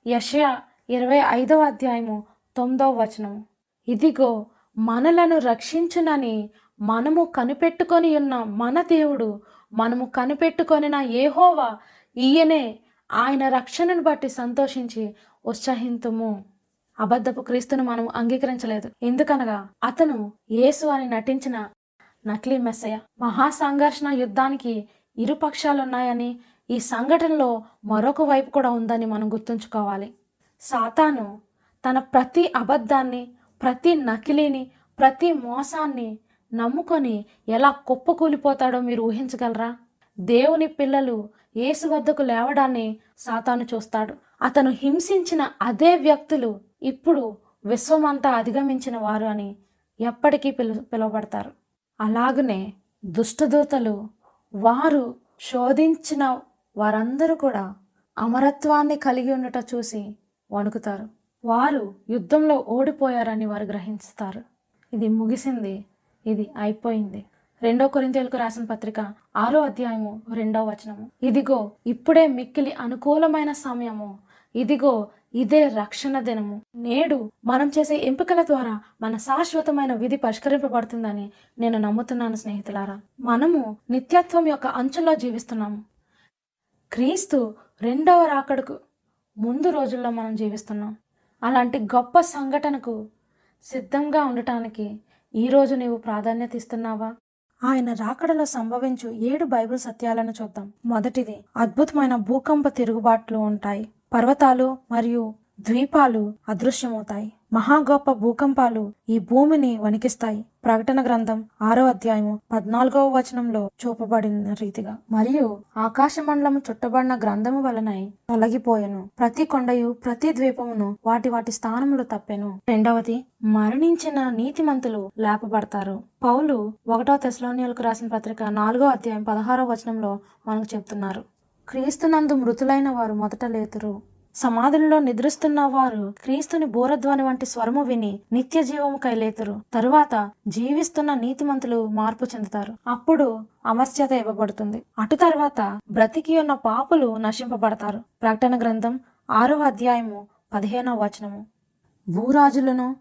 యషయా ఇరవై ఐదవ అధ్యాయము తొమ్మిదవ వచనము. ఇదిగో మనలను రక్షించునని మనము కనిపెట్టుకొని ఉన్న మన దేవుడు మనము కనిపెట్టుకొనిన ఏహోవా ఈయనే ఆయన రక్షణను బట్టి సంతోషించి ఉత్సహింతుము. అబద్ధపు క్రీస్తును మనం అంగీకరించలేదు. ఎందుకనగా అతను యేసు అని నటించిన నకిలీ మెస్సయ మహాసంఘర్షణ యుద్ధానికి ఇరు పక్షాలున్నాయని ఈ సంఘటనలో మరొక వైపు కూడా ఉందని మనం గుర్తుంచుకోవాలి. సాతాను తన ప్రతి అబద్ధాన్ని ప్రతి నకిలీని ప్రతి మోసాన్ని నమ్ముకొని ఎలా కుప్పకూలిపోతాడో మీరు ఊహించగలరా? దేవుని పిల్లలు యేసు వద్దకు లేవడాన్ని సాతాను చూస్తాడు. అతను హింసించిన అదే వ్యక్తులు ఇప్పుడు విశ్వమంతా అధిగమించిన వారు అని ఎప్పటికీ పిలు పిలువబడతారు. అలాగనే దుష్టదూతలు వారు శోధించిన వారందరూ కూడా అమరత్వాన్ని కలిగి ఉండట చూసి వణుకుతారు. వారు యుద్ధంలో ఓడిపోయారని వారు గ్రహిస్తారు. ఇది ముగిసింది. ఇది అయిపోయింది. రెండో కొరింతలకు రాసిన పత్రిక ఆరో అధ్యాయము రెండో వచనము. ఇదిగో ఇప్పుడే మిక్కిలి అనుకూలమైన సమయము. ఇదిగో ఇదే రక్షణ దినము. నేడు మనం చేసే ఎంపికల ద్వారా మన శాశ్వతమైన విధి పరిష్కరింపబడుతుందని నేను నమ్ముతున్నాను స్నేహితులారా. మనము నిత్యత్వం యొక్క అంచులో జీవిస్తున్నాము. క్రీస్తు రెండవ రాకడకు ముందు రోజుల్లో మనం జీవిస్తున్నాం. అలాంటి గొప్ప సంఘటనకు సిద్ధంగా ఉండటానికి ఈరోజు నీవు ప్రాధాన్యత ఇస్తున్నావా? ఆయన రాకడలో సంభవించు ఏడు బైబిల్ సత్యాలను చూద్దాం. మొదటిది అద్భుతమైన భూకంప తిరుగుబాట్లు ఉంటాయి. పర్వతాలు మరియు ద్వీపాలు అదృశ్యమవుతాయి. మహా గొప్ప భూకంపాలు ఈ భూమిని వణికిస్తాయి. ప్రకటన గ్రంథం ఆరో అధ్యాయము పద్నాలుగవ వచనంలో చూపబడిన రీతిగా. మరియు ఆకాశ మండలము చుట్టబడిన గ్రంథము వలనై తొలగిపోయెను. ప్రతి కొండయు ప్రతి ద్వీపమును వాటి వాటి స్థానములు తప్పెను. రెండవది మరణించిన నీతిమంతులు లేపబడతారు. పౌలు ఒకటో తెశలోనియలకు రాసిన పత్రిక నాలుగో అధ్యాయం పదహారో వచనంలో మనకు చెప్తున్నారు. క్రీస్తునందు మృతులైన వారు మొదట లేతురు. సమాధుల్లో నిద్రిస్తున్న వారు క్రీస్తుని బోరధ్వని వంటి స్వరము విని నిత్య జీవము కైలేతురు. తరువాత జీవిస్తున్న నీతిమంతులు మార్పు చెందుతారు. అప్పుడు అమర్త్యత ఇవ్వబడుతుంది. అటు తర్వాత బ్రతికి ఉన్న పాపులు నశింపబడతారు. ప్రకటన గ్రంథం ఆరవ అధ్యాయము పదిహేనవ వచనము. భూరాజులను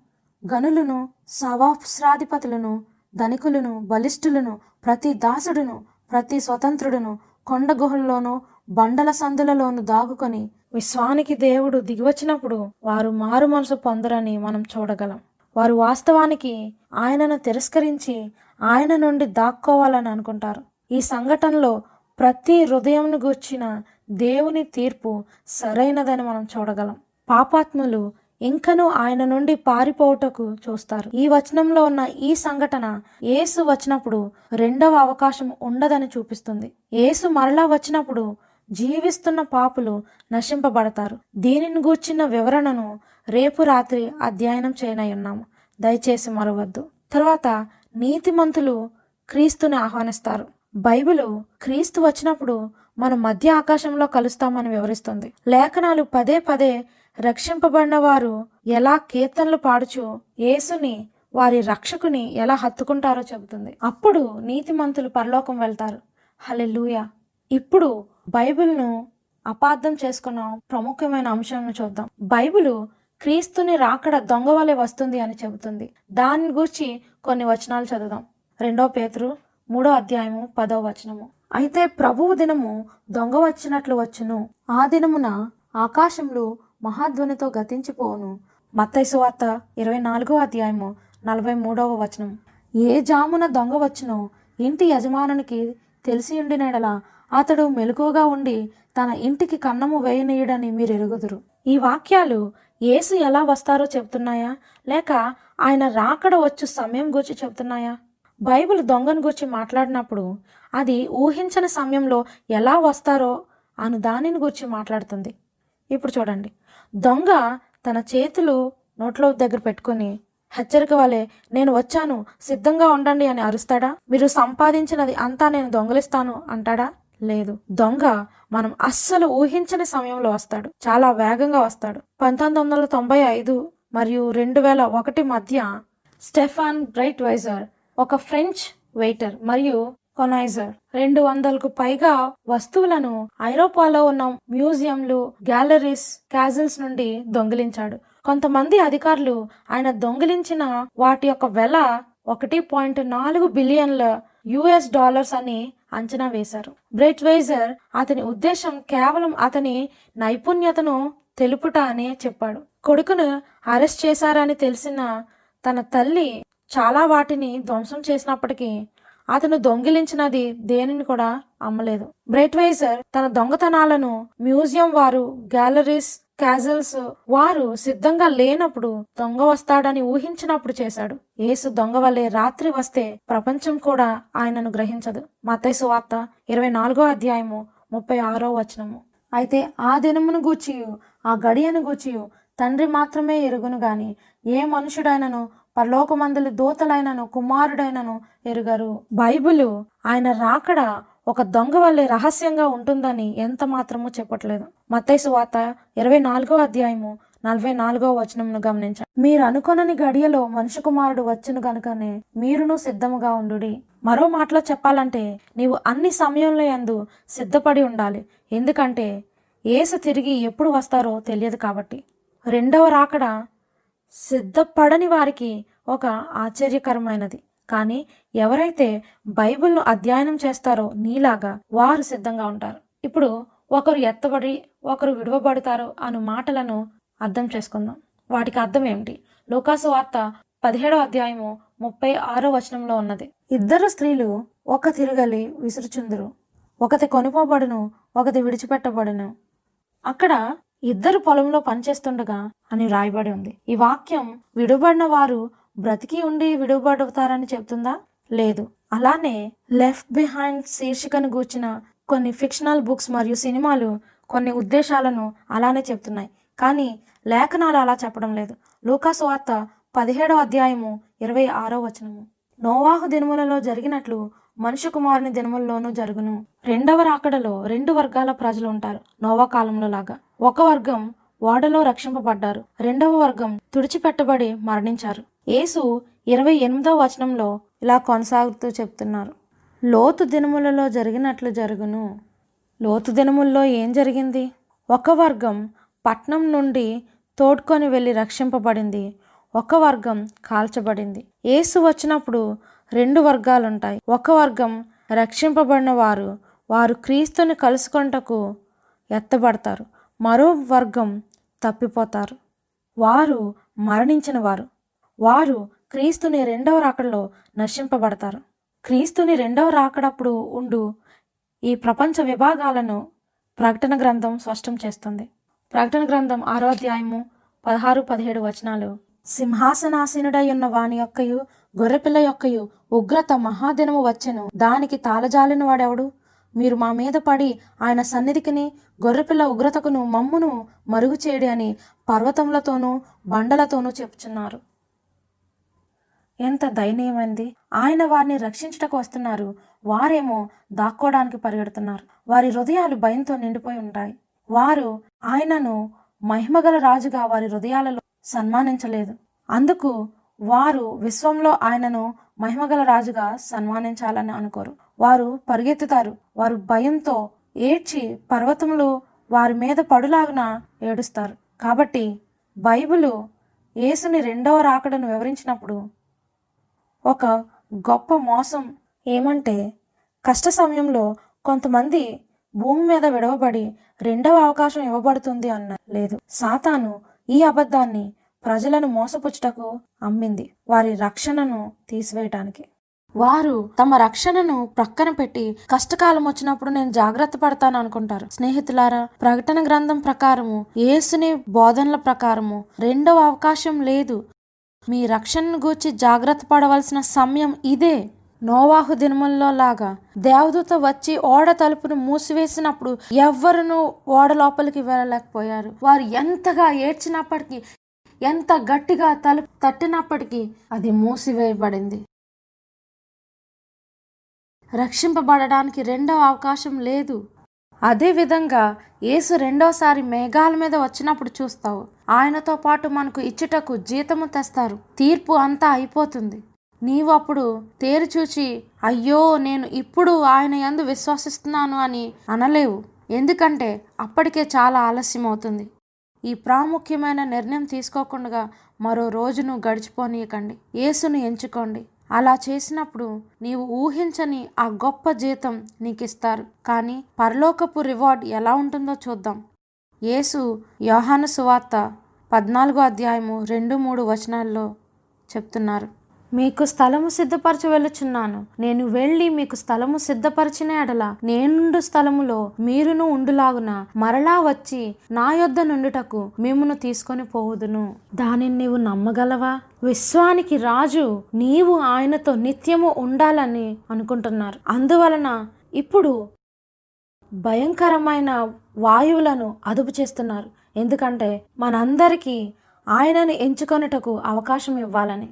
గనులను సవాస్రాధిపతులను ధనికులను బలిష్ఠులను ప్రతి దాసుడును ప్రతి స్వతంత్రుడును కొండ గుహల్లోనూ బండల సందులలోనూ దాగుకొని విశ్వానికి దేవుడు దిగివచ్చినప్పుడు వారు మారు మనసు పొందరని మనం చూడగలం. వారు వాస్తవానికి ఆయనను తిరస్కరించి ఆయన నుండి దాక్కోవాలని అనుకుంటారు. ఈ సంఘటనలో ప్రతి హృదయంను గూర్చిన దేవుని తీర్పు సరైనదని మనం చూడగలం. పాపాత్ములు ఇంకనూ ఆయన నుండి పారిపోవుటకు చూస్తారు. ఈ వచనంలో ఉన్న ఈ సంఘటన యేసు వచ్చినప్పుడు రెండవ అవకాశం ఉండదని చూపిస్తుంది. యేసు మరలా వచ్చినప్పుడు జీవిస్తున్న పాపులు నశింపబడతారు. దీనిని గూర్చిన వివరణను రేపు రాత్రి అధ్యయనం చేయనై ఉన్నాము దయచేసి మరవద్దు. తర్వాత నీతిమంతులు క్రీస్తుని ఆహ్వానిస్తారు. బైబిలు క్రీస్తు వచ్చినప్పుడు మన మధ్య ఆకాశంలో కలుస్తామని వివరిస్తుంది. లేఖనాలు పదే పదే రక్షింపబడిన వారు ఎలా కీర్తనలు పాడుచు యేసుని వారి రక్షకుని ఎలా హత్తుకుంటారో చెబుతుంది. అప్పుడు నీతిమంతులు పరలోకం వెళ్తారు. హలెలూయా ఇప్పుడు బైబిల్ను అపార్థం చేసుకున్న ప్రముఖమైన అంశాలను చూద్దాం. బైబిలు క్రీస్తుని రాకడ దొంగ వలె వస్తుంది అని చెబుతుంది. దాని గురించి కొన్ని వచనాలు చదువుదాం. రెండో పేతురు మూడో అధ్యాయము పదో వచనము. అయితే ప్రభువు దినము దొంగ వచ్చినట్లు వచ్చును. ఆ దినమున ఆకాశంలో మహాధ్వనితో గతించిపోవును. మత్తైసు వార్త ఇరవై నాలుగో అధ్యాయము నలభై మూడవ వచనం ఏ జామున దొంగ వచ్చునో ఇంటి యజమానునికి తెలిసి ఉండినడల అతడు మెలకువగా ఉండి తన ఇంటికి కన్నము వేయనీయుడని మీరు ఎరుగుదురు ఈ వాక్యాలు యేసు ఎలా వస్తారో చెప్తున్నాయా లేక ఆయన రాకడ వచ్చు సమయం గురించి చెప్తున్నాయా బైబిల్ దొంగను గురించి మాట్లాడినప్పుడు అది ఊహించని సమయంలో ఎలా వస్తారో అను దానిని గురించి మాట్లాడుతుంది. ఇప్పుడు చూడండి. దొంగ తన చేతులు నోట్లో దగ్గర పెట్టుకుని హెచ్చరిక వలె నేను వచ్చాను సిద్ధంగా ఉండండి అని అరుస్తాడా? మీరు సంపాదించినది అంతా నేను దొంగలిస్తాను అంటాడా? లేదు. దొంగ మనం అస్సలు ఊహించని సమయంలో వస్తాడు. చాలా వేగంగా వస్తాడు. పంతొమ్మిది వందల తొంభై ఐదు మరియు రెండు వేల ఒకటి మధ్య స్టెఫాన్ బ్రైట్ వైజర్ ఒక ఫ్రెంచ్ వెయిటర్ మరియు కొనైజర్ రెండు వందలకు పైగా వస్తువులను ఐరోపాలో ఉన్న మ్యూజియంలు గ్యాలరీస్ క్యాజిల్స్ నుండి దొంగిలించాడు. కొంతమంది అధికారులు ఆయన దొంగిలించిన వాటి యొక్క వెల ఒకటి పాయింట్ నాలుగు బిలియన్ల యుఎస్ డాలర్స్ అని అంచనా వేశారు. బ్రెట్ వైజర్ అతని ఉద్దేశం కేవలం అతని నైపుణ్యతను తెలుపుట అనే చెప్పాడు. కొడుకును అరెస్ట్ చేశారని తెలిసిన తన తల్లి చాలా వాటిని ధ్వంసం చేసినప్పటికీ అతను దొంగిలించినది దేనిని కూడా అమ్మలేదు. బ్రైట్ వైజర్ తన దొంగతనాలను మ్యూజియం వారు గ్యాలరీస్ క్యాజల్స్ వారు సిద్ధంగా లేనప్పుడు దొంగ వస్తాడని ఊహించినప్పుడు చేశాడు. యేసు దొంగ వల్లే రాత్రి వస్తే ప్రపంచం కూడా ఆయనను గ్రహించదు. మత్తయి వార్త ఇరవై నాలుగో అధ్యాయము ముప్పై ఆరో వచనము. అయితే ఆ దినమును గూర్చియు ఆ గడియను గూర్చియు తండ్రి మాత్రమే ఎరుగును గాని ఏ మనుషుడైనను పరలోకమందులు దూతలైనను కుమారుడైనను ఎరుగరు. బైబిలు ఆయన రాకడ ఒక దొంగ వల్లే రహస్యంగా ఉంటుందని ఎంత మాత్రమూ చెప్పట్లేదు. మత్తైసు వార్త ఇరవై నాలుగో అధ్యాయము నలభై నాలుగో వచనమును గమనించండి. మీరు అనుకోనని గడియలో మనుషు కుమారుడు వచ్చును గనుకనే మీరును సిద్ధముగా ఉండుడి. మరో మాటలో చెప్పాలంటే నీవు అన్ని సమయంలో యందు సిద్ధపడి ఉండాలి. ఎందుకంటే ఏసు తిరిగి ఎప్పుడు వస్తారో తెలియదు కాబట్టి. రెండవ రాకడ సిద్ధపడని వారికి ఒక ఆశ్చర్యకరమైనది. కానీ ఎవరైతే బైబిల్ను అధ్యయనం చేస్తారో నీలాగా వారు సిద్ధంగా ఉంటారు. ఇప్పుడు ఒకరు ఎత్తబడి ఒకరు విడవబడతారు అను మాటలను అర్థం చేసుకుందాం. వాటికి అర్థం ఏమిటి? లోకాసు వార్త పదిహేడో అధ్యాయము ముప్పై ఆరో వచనంలో ఉన్నది. ఇద్దరు స్త్రీలు ఒక తిరగలి విసురుచుందురు. ఒకటి కొనుకోబడును ఒకటి విడిచిపెట్టబడును. అక్కడ ఇద్దరు పొలంలో పనిచేస్తుండగా అని రాయబడి ఉంది. ఈ వాక్యం విడుబడిన వారు బ్రతికి ఉండి విడుబడతారని చెప్తుందా? లేదు. అలానే లెఫ్ట్ బిహైండ్ శీర్షికను గూర్చిన కొన్ని ఫిక్షనల్ బుక్స్ మరియు సినిమాలు కొన్ని ఉద్దేశాలను అలానే చెప్తున్నాయి. కానీ లేఖనాలు అలా చెప్పడం లేదు. లూకాసు వార్త పదిహేడవ అధ్యాయము ఇరవై ఆరో వచనము. నోవాహు దినములలో జరిగినట్లు మనుష్య కుమారుని దినముల్లోనూ జరుగును. రెండవ రాకడలో రెండు వర్గాల ప్రజలు ఉంటారు నోవా కాలంలో లాగా. ఒక వర్గం ఓడలో రక్షింపబడ్డారు. రెండవ వర్గం తుడిచిపెట్టబడి మరణించారు. యేసు ఇరవై ఎనిమిదో వచనంలో ఇలా కొనసాగుతూ చెప్తున్నారు. లోతు దినములలో జరిగినట్లు జరుగును. లోతు దినముల్లో ఏం జరిగింది? ఒక వర్గం పట్నం నుండి తోడ్కొని వెళ్ళి రక్షింపబడింది. ఒక వర్గం కాల్చబడింది. యేసు వచ్చినప్పుడు రెండు వర్గాలు ఉంటాయి ఒక వర్గం రక్షింపబడిన వారు వారు క్రీస్తుని కలుసుకొంటకు ఎత్తబడతారు. మరో వర్గం తప్పిపోతారు. వారు మరణించిన వారు. వారు క్రీస్తుని రెండవ రాకడలో నశింపబడతారు. క్రీస్తుని రెండవ రాకడప్పుడు ఉండు ఈ ప్రపంచ విభాగాలను ప్రకటన గ్రంథం స్పష్టం చేస్తుంది. ప్రకటన గ్రంథం ఆరో అధ్యాయము పదహారు పదిహేడు వచనాలు. సింహాసనాసీనుడై ఉన్న వాని యొక్కయు గొర్రెపిల్ల యొక్కయు ఉగ్రత మహాదినము వచ్చెను. దానికి తాళజాలిన వాడెవడు? మీరు మా మీద పడి ఆయన సన్నిధికిని గొర్రెపిల్ల ఉగ్రతకును మమ్మును మరుగు చేయడి అని పర్వతములతోనూ బండలతోనూ చెప్పుచున్నారు. ఎంత దయనీయమైంది ఆయన వారిని రక్షించుటకు వస్తున్నారు. వారేమో దాక్కోవడానికి పరిగెడుతున్నారు. వారి హృదయాలు భయంతో నిండిపోయి ఉంటాయి. వారు ఆయనను మహిమగల రాజుగా వారి హృదయాలలో సన్మానించలేదు. అందుకు వారు విశ్వంలో ఆయనను మహిమగల రాజుగా సన్మానించాలని అనుకోరు. వారు పరిగెత్తుతారు. వారు భయంతో ఏడ్చి పర్వతములు వారి మీద పడులాగున ఏడుస్తారు. కాబట్టి బైబిలు యేసుని రెండవ రాకడను వివరించినప్పుడు ఒక గొప్ప మోసం ఏమంటే కష్ట సమయంలో కొంతమంది భూమి మీద విడవబడి రెండవ అవకాశం ఇవ్వబడుతుంది అన్న లేదు. సాతాను ఈ అబద్ధాన్ని ప్రజలను మోసపుచ్చుటకు అమ్మింది. వారి రక్షణను తీసివేయటానికి. వారు తమ రక్షణను ప్రక్కన పెట్టి కష్టకాలం వచ్చినప్పుడు నేను జాగ్రత్త పడతాను అనుకుంటారు. స్నేహితులారా ప్రకటన గ్రంథం ప్రకారము యేసుని బోధనల ప్రకారము రెండవ అవకాశం లేదు. మీ రక్షణను గూర్చి జాగ్రత్త పడవలసిన సమయం ఇదే. నోవాహు దినముల్లో లాగా దేవదూత వచ్చి ఓడ తలుపును మూసివేసినప్పుడు ఎవ్వరును ఓడ లోపలికి వెళ్ళలేకపోయారు. వారు ఎంతగా ఏడ్చినప్పటికీ ఎంత గట్టిగా తలుపు తట్టినప్పటికీ అది మూసివేయబడింది. రక్షింపబడడానికి రెండవ అవకాశం లేదు. అదే విధంగా యేసు రెండోసారి మేఘాల మీద వచ్చినప్పుడు చూస్తావు. ఆయనతో పాటు మనకు ఇచ్చుటకు జీతము తెస్తారు. తీర్పు అంతా అయిపోతుంది. నీవు అప్పుడు తేరుచూచి అయ్యో నేను ఇప్పుడు ఆయన ఎందు విశ్వసిస్తున్నాను అని అనలేవు. ఎందుకంటే అప్పటికే చాలా ఆలస్యం అవుతుంది. ఈ ప్రాముఖ్యమైన నిర్ణయం తీసుకోకుండా మరో రోజును గడిచిపోనీయకండి. యేసును ఎంచుకోండి. అలా చేసినప్పుడు నీవు ఊహించని ఆ గొప్ప జీతం నీకు ఇస్తారు కానీ పరలోకపు రివార్డ్ ఎలా ఉంటుందో చూద్దాం. యేసు యోహాను సువార్త పద్నాలుగో అధ్యాయము రెండు మూడు వచనాల్లో చెప్తున్నారు. మీకు స్థలము సిద్ధపరచ వెళ్ళుచున్నాను. నేను వెళ్ళి మీకు స్థలము సిద్ధపరిచిన ఎడల నేనుండు స్థలములో మీరును ఉండులాగున మరలా వచ్చి నా యొద్ద నుండుటకు మిమ్మును తీసుకొని పోవుదును. దానిని నీవు నమ్మగలవా? విశ్వానికి రాజు నీవు ఆయనతో నిత్యము ఉండాలని అనుకుంటున్నారు. అందువలన ఇప్పుడు భయంకరమైన వాయువులను అదుపు చేస్తున్నారు. ఎందుకంటే మనందరికీ ఆయనను ఎంచుకొనుటకు అవకాశం ఇవ్వాలని.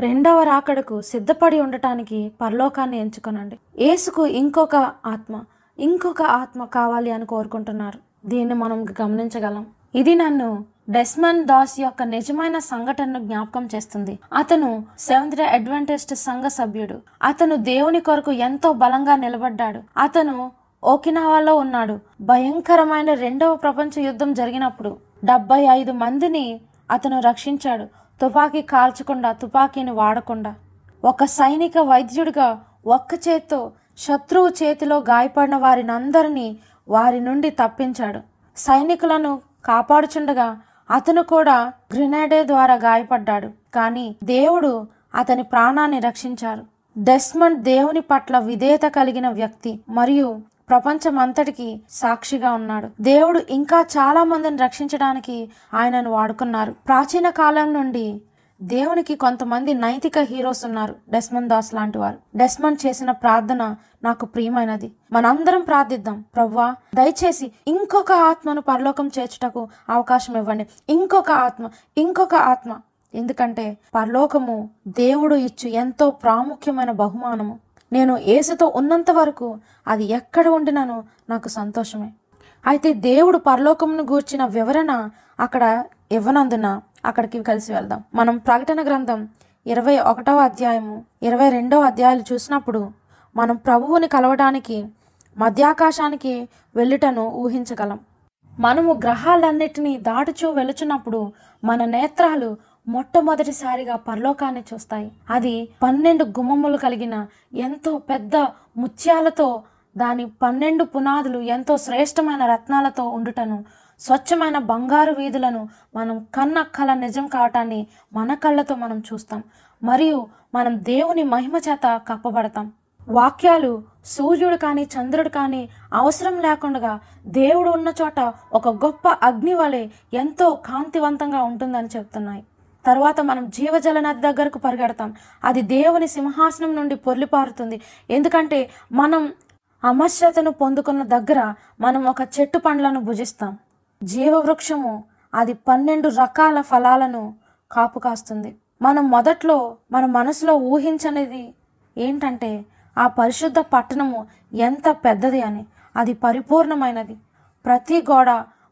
రెండవ రాకడకు సిద్ధపడి ఉండటానికి పరలోకాన్ని ఎంచుకొనండి. యేసుకు ఇంకొక ఆత్మ ఇంకొక ఆత్మ కావాలి అని కోరుకుంటున్నారు. దీన్ని మనం గమనించగలం. ఇది నన్ను డెస్మన్ దాస్ యొక్క నిజమైన సంఘటనను జ్ఞాపకం చేస్తుంది. అతను సెవెంత్ డే అడ్వెంటిస్ట్ సంఘ సభ్యుడు అతను దేవుని కొరకు ఎంతో బలంగా నిలబడ్డాడు. అతను ఓకినావాలో ఉన్నాడు. భయంకరమైన రెండవ ప్రపంచ యుద్ధం జరిగినప్పుడు డెబ్బై ఐదు మందిని అతను రక్షించాడు. తుపాకీ కాల్చకుండా తుపాకీని వాడకుండా. ఒక సైనిక వైద్యుడిగా ఒక్క చేత్తో శత్రువు చేతిలో గాయపడిన వారిని అందరినీ వారి నుండి తప్పించాడు. సైనికులను కాపాడుచుండగా అతను కూడా గ్రినేడే ద్వారా గాయపడ్డాడు. కానీ దేవుడు అతని ప్రాణాన్ని రక్షించారు. డెస్మండ్ దేవుని పట్ల విధేయత కలిగిన వ్యక్తి మరియు ప్రపంచం అంతటికి సాక్షిగా ఉన్నాడు. దేవుడు ఇంకా చాలా మందిని రక్షించడానికి ఆయనను వాడుకున్నారు. ప్రాచీన కాలం నుండి దేవునికి కొంతమంది నైతిక హీరోస్ ఉన్నారు. డెస్మన్ దాస్ లాంటి వారు. డెస్మన్ చేసిన ప్రార్థన నాకు ప్రియమైనది. మనందరం ప్రార్థిద్దాం. ప్రవ్వా దయచేసి ఇంకొక ఆత్మను పరలోకం చేర్చుటకు అవకాశం ఇవ్వండి. ఇంకొక ఆత్మ ఇంకొక ఆత్మ. ఎందుకంటే పరలోకము దేవుడు ఇచ్చు ఎంతో ప్రాముఖ్యమైన బహుమానము. నేను ఏసుతో ఉన్నంత వరకు అది ఎక్కడ ఉండినానో నాకు సంతోషమే. అయితే దేవుడు పరలోకమును గూర్చిన వివరణ అక్కడ ఇవ్వనందున అక్కడికి కలిసి వెళ్దాం. మనం ప్రకటన గ్రంథం ఇరవై ఒకటవ అధ్యాయము ఇరవై రెండవ అధ్యాయాలు చూసినప్పుడు మనం ప్రభువుని కలవడానికి మధ్యాకాశానికి వెళ్ళుటను ఊహించగలం. మనము గ్రహాలన్నిటినీ దాటుచూ వెళుచున్నప్పుడు మన నేత్రాలు మొట్టమొదటిసారిగా పరలోకాన్ని చూస్తాయి. అది పన్నెండు గుమ్మములు కలిగిన ఎంతో పెద్ద ముత్యాలతో దాని పన్నెండు పునాదులు ఎంతో శ్రేష్టమైన రత్నాలతో ఉండుటను స్వచ్ఛమైన బంగారు వీధులను మనం కన్న కల నిజం కావటాన్ని మన కళ్ళతో మనం చూస్తాం. మరియు మనం దేవుని మహిమ చేత కప్పబడతాం. వాక్యాలు సూర్యుడు కానీ చంద్రుడు కానీ అవసరం లేకుండా దేవుడు ఉన్న చోట ఒక గొప్ప అగ్ని వలె ఎంతో కాంతివంతంగా ఉంటుందని చెప్తున్నాయి. తర్వాత మనం జీవజల నది దగ్గరకు పరిగెడతాం. అది దేవుని సింహాసనం నుండి పొర్లిపారుతుంది. ఎందుకంటే మనం అమర్షతను పొందుకున్న దగ్గర మనం ఒక చెట్టు పండ్లను భుజిస్తాం. జీవవృక్షము అది పన్నెండు రకాల ఫలాలను కాపు కాస్తుంది మనం మొదట్లో మన మనసులో ఊహించనిది ఏంటంటే ఆ పరిశుద్ధ పట్టణము ఎంత పెద్దది అని. అది పరిపూర్ణమైనది. ప్రతి గోడ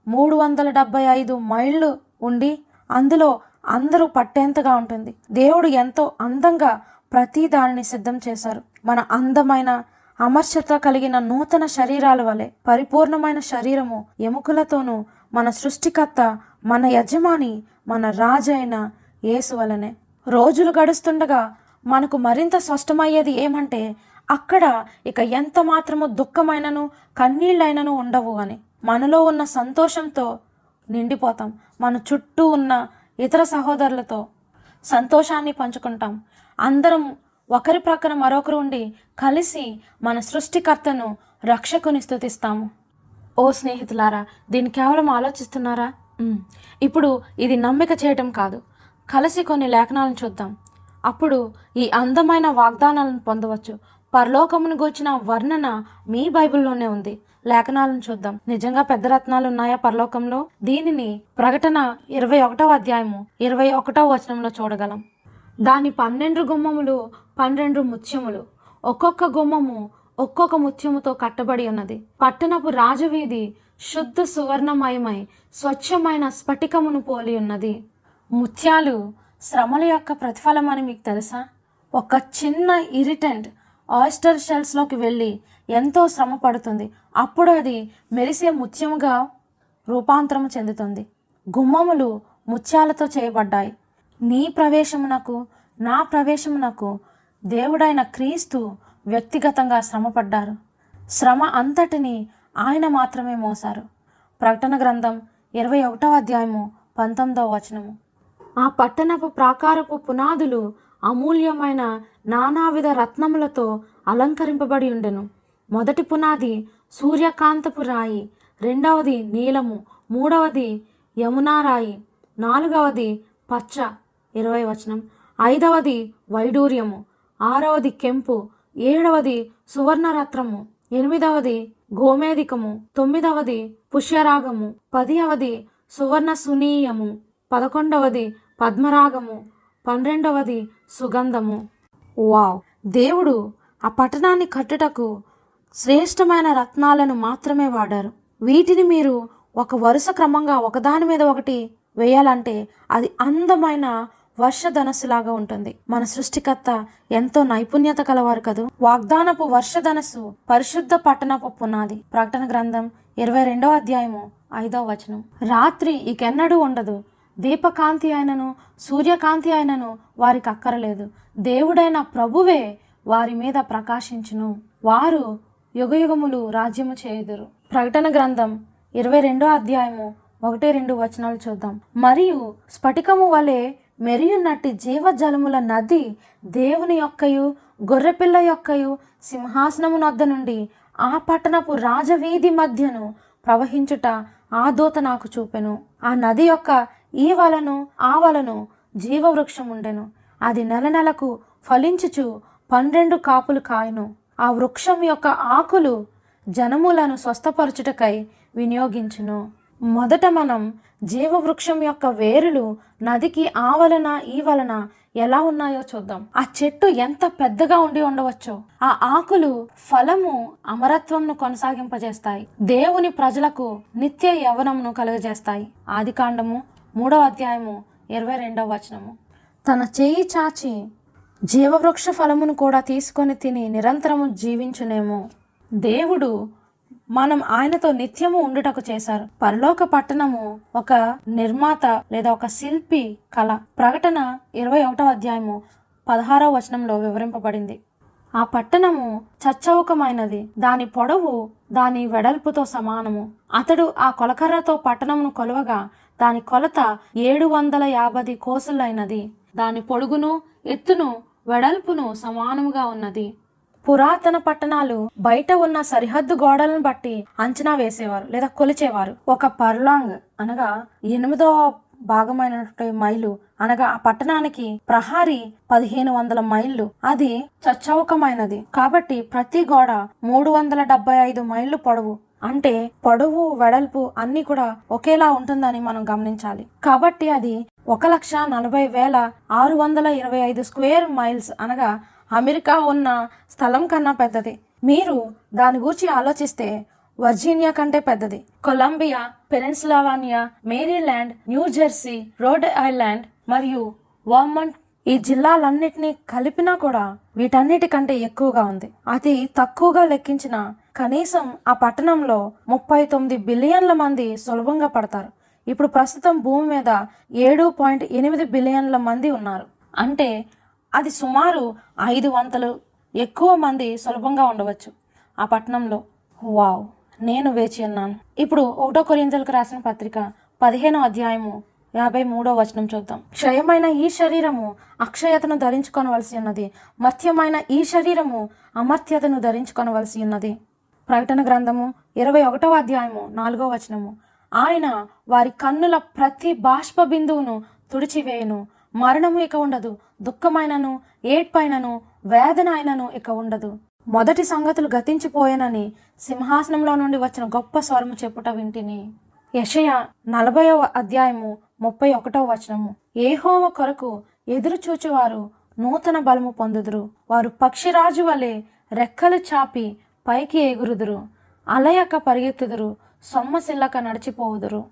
మూడు వందల డెబ్బై ఐదు మైళ్ళు ఉండి అందులో అందరూ పట్టేంతగా ఉంటుంది. దేవుడు ఎంతో అందంగా ప్రతి దానిని సిద్ధం చేశారు. మన అందమైన అమర్చత కలిగిన నూతన శరీరాల వలె పరిపూర్ణమైన శరీరము ఎముకలతోనూ మన సృష్టికర్త మన యజమాని మన రాజైన యేసు వలనే. రోజులు గడుస్తుండగా మనకు మరింత స్పష్టమయ్యేది ఏమంటే అక్కడ ఇక ఎంత మాత్రము దుఃఖమైనను కన్నీళ్ళైనను ఉండవు అని. మనలో ఉన్న సంతోషంతో నిండిపోతాం. మన చుట్టూ ఉన్న ఇతర సహోదరులతో సంతోషాన్ని పంచుకుంటాం. అందరం ఒకరి ప్రక్కన మరొకరు ఉండి కలిసి మన సృష్టికర్తను రక్షకుని స్థుతిస్తాము. ఓ స్నేహితులారా దీన్ని కేవలం ఆలోచిస్తున్నారా? ఇప్పుడు ఇది నమ్మిక చేయటం కాదు. కలిసి కొన్ని లేఖనాలను చూద్దాం. అప్పుడు ఈ అందమైన వాగ్దానాలను పొందవచ్చు. పరలోకమును గూర్చిన వర్ణన మీ బైబిల్లోనే ఉంది. లేఖనాలను చూద్దాం. నిజంగా పెద్ద రత్నాలు ఉన్నాయా పరలోకంలో? దీనిని ప్రకటన ఇరవై ఒకటవ అధ్యాయము ఇరవై ఒకటవ వచనంలో చూడగలం. దాని పన్నెండు గుమ్మములు పన్నెండు ముత్యములు. ఒక్కొక్క గుమ్మము ఒక్కొక్క ముత్యముతో కట్టబడి ఉన్నది. పట్టణపు రాజవీధి శుద్ధ సువర్ణమయమై స్వచ్ఛమైన స్ఫటికమును పోలి ఉన్నది. ముత్యాలు శ్రమల యొక్క ప్రతిఫలం అని మీకు తెలుసా? ఒక చిన్న ఇరిటెంట్ ఆయిస్టర్ షెల్స్లోకి వెళ్ళి ఎంతో శ్రమ పడుతుంది. అప్పుడు అది మెరిసే ముత్యముగా రూపాంతరం చెందుతుంది. గుమ్మములు ముత్యాలతో చేయబడ్డాయి. నీ ప్రవేశమునకు నా ప్రవేశమునకు దేవుడైన క్రీస్తు వ్యక్తిగతంగా శ్రమపడ్డారు. శ్రమ అంతటిని ఆయన మాత్రమే మోసారు ప్రకటన గ్రంథం ఇరవై ఒకటవ అధ్యాయము పంతొమ్మిదవ వచనము. ఆ పట్టణపు ప్రాకారపు పునాదులు అమూల్యమైన నానావిధ రత్నములతో అలంకరింపబడి ఉండెను. మొదటి పునాది సూర్యకాంతపు రాయి రెండవది నీలము మూడవది యమునారాయి నాలుగవది పచ్చ. ఇరవై వచనం. ఐదవది వైడూర్యము ఆరవది కెంపు ఏడవది సువర్ణరత్నము ఎనిమిదవది గోమేదికము తొమ్మిదవది పుష్యరాగము పదివది సువర్ణ సునీయము పదకొండవది పద్మరాగము పన్నెండవది సుగంధము. వావ్! దేవుడు ఆ పట్టణాన్ని కట్టుటకు శ్రేష్టమైన రత్నాలను మాత్రమే వాడారు. వీటిని మీరు ఒక వరుస క్రమంగా ఒకదాని మీద ఒకటి వేయాలంటే అది అందమైన వర్షధనస్సులాగా ఉంటుంది. మన సృష్టికర్త ఎంతో నైపుణ్యత కలవారు కదూ? వాగ్దానపు వర్షధనస్సు పరిశుద్ధ పట్టణపు పునాది. ప్రకటన గ్రంథం ఇరవై రెండవ అధ్యాయము ఐదవ వచనం. రాత్రి ఇకెన్నడూ ఉండదు. దీపకాంతి అయినను సూర్యకాంతి అయినను వారికి అక్కరలేదు. దేవుడైన ప్రభువే వారి మీద ప్రకాశించును. వారు యుగయుగములు రాజ్యము చేయుదురు. ప్రకటన గ్రంథం ఇరవై రెండో అధ్యాయము ఒకటి రెండు వచనాలు చూద్దాం. మరియు స్ఫటికము వలె మెరియున్నట్టి జీవజలముల నది దేవుని యొక్కయు గొర్రెపిల్ల యొక్కయు సింహాసనము నొద్ద నుండి ఆ పట్టణపు రాజవీధి మధ్యను ప్రవహించుట ఆ దూత నాకు చూపెను. ఆ నది యొక్క ఈ వలను ఆ వలను జీవవృక్షం ఉండెను అది నెల నెలకు ఫలించుచు పన్నెండు కాపులు కాయను. ఆ వృక్షం యొక్క ఆకులు జనములను స్వస్థపరచుటకై వినియోగించును. మొదట మనం జీవవృక్షం యొక్క వేరులు నదికి ఆ వలన ఈ వలన ఎలా ఉన్నాయో చూద్దాం. ఆ చెట్టు ఎంత పెద్దగా ఉండి ఉండవచ్చో. ఆ ఆకులు ఫలము అమరత్వంను కొనసాగింపజేస్తాయి. దేవుని ప్రజలకు నిత్య యవనమును కలుగజేస్తాయి. ఆది కాండము మూడవ అధ్యాయము ఇరవై రెండవ వచనము. తన చేయి చాచి జీవవృక్ష ఫలమును కూడా తీసుకొని తిని నిరంతరము జీవించునేమో. దేవుడు మనం ఆయనతో నిత్యము ఉండుటకు చేశారు. పరలోక పట్టణము ఒక నిర్మాత లేదా ఒక శిల్పి కళ. ప్రకటన ఇరవై ఒకటవ అధ్యాయము పదహారవ వచనంలో వివరింపబడింది. ఆ పట్టణము చచ్చవకమైనది దాని పొడవు దాని వెడల్పుతో సమానము. అతడు ఆ కొలకర్రతో పట్టణమును కొలవగా దాని కొలత ఏడు వందల యాభై కోసలైనది. దాని పొడుగును ఎత్తును వెడల్పును సమానముగా ఉన్నది. పురాతన పట్టణాలు బయట ఉన్న సరిహద్దు గోడలను బట్టి అంచనా వేసేవారు లేదా కొలిచేవారు. ఒక పర్లాంగ్ అనగా ఎనిమిదో భాగమైనటువంటి మైలు అనగా ఆ పట్టణానికి ప్రహారీ పదిహేను వందల మైళ్ళు. అది చచ్చౌకమైనది. కాబట్టి ప్రతి గోడ మూడు వందల డెబ్బై ఐదు మైళ్ళు పొడవు. అంటే పొడవు వెడల్పు అన్ని కూడా ఒకేలా ఉంటుందని మనం గమనించాలి. కాబట్టి అది ఒక లక్ష నలభై వేల ఆరు వందల ఇరవై ఐదు స్క్వేర్ మైల్స్ అనగా అమెరికా ఉన్న స్థలం కన్నా పెద్దది. మీరు దాని గురించి ఆలోచిస్తే వర్జీనియా కంటే పెద్దది. Columbia Pennsylvania Maryland New Jersey Rhode Island మరియు వర్మంట్ ఈ జిల్లాలన్నిటినీ కలిపినా కూడా వీటన్నిటికంటే ఎక్కువగా ఉంది. అది తక్కువగా లెక్కించిన కనీసం ఆ పట్టణంలో ముప్పై తొమ్మిది బిలియన్ల మంది సులభంగా పడతారు. ఇప్పుడు ప్రస్తుతం భూమి మీద ఏడు పాయింట్ ఎనిమిది బిలియన్ల మంది ఉన్నారు. అంటే అది సుమారు ఐదు వందలు ఎక్కువ మంది సులభంగా ఉండవచ్చు. ఆ పట్టణంలో వావ్ నేను వేచి ఉన్నాను. ఇప్పుడు ఒకటో కొరింతలకు రాసిన పత్రిక పదిహేనో అధ్యాయము యాభై మూడో వచనం చూద్దాం. క్షయమైన ఈ శరీరము అక్షయతను ధరించుకొనవలసి ఉన్నది. మర్త్యమైన ఈ శరీరము అమర్త్యతను ధరించుకొనవలసి ఉన్నది. ప్రకటన గ్రంథము ఇరవై ఒకటవ అధ్యాయము నాలుగో వచనము. ఆయన వారి కన్నుల ప్రతి బాష్ప బిందువును తుడిచివేయును. మరణము ఇక ఉండదు దుఃఖమైనను ఏడ్పైనను వేదన అయినను ఇక ఉండదు. మొదటి సంగతులు గతించిపోయానని సింహాసనంలో నుండి వచ్చిన గొప్ప స్వరము చెప్పుట వింటిని. యషయ నలభైవ అధ్యాయము ముప్పై ఒకటవ వచనము. ఏహోవ కొరకు ఎదురు చూచువారు నూతన బలము పొందుదురు. వారు పక్షిరాజు వలె రెక్కలు చాపి పైకి ఎగురుదురు అలయక పరిగెత్తుదురు సొమ్మసిల్లక నడిచిపోవుదురు.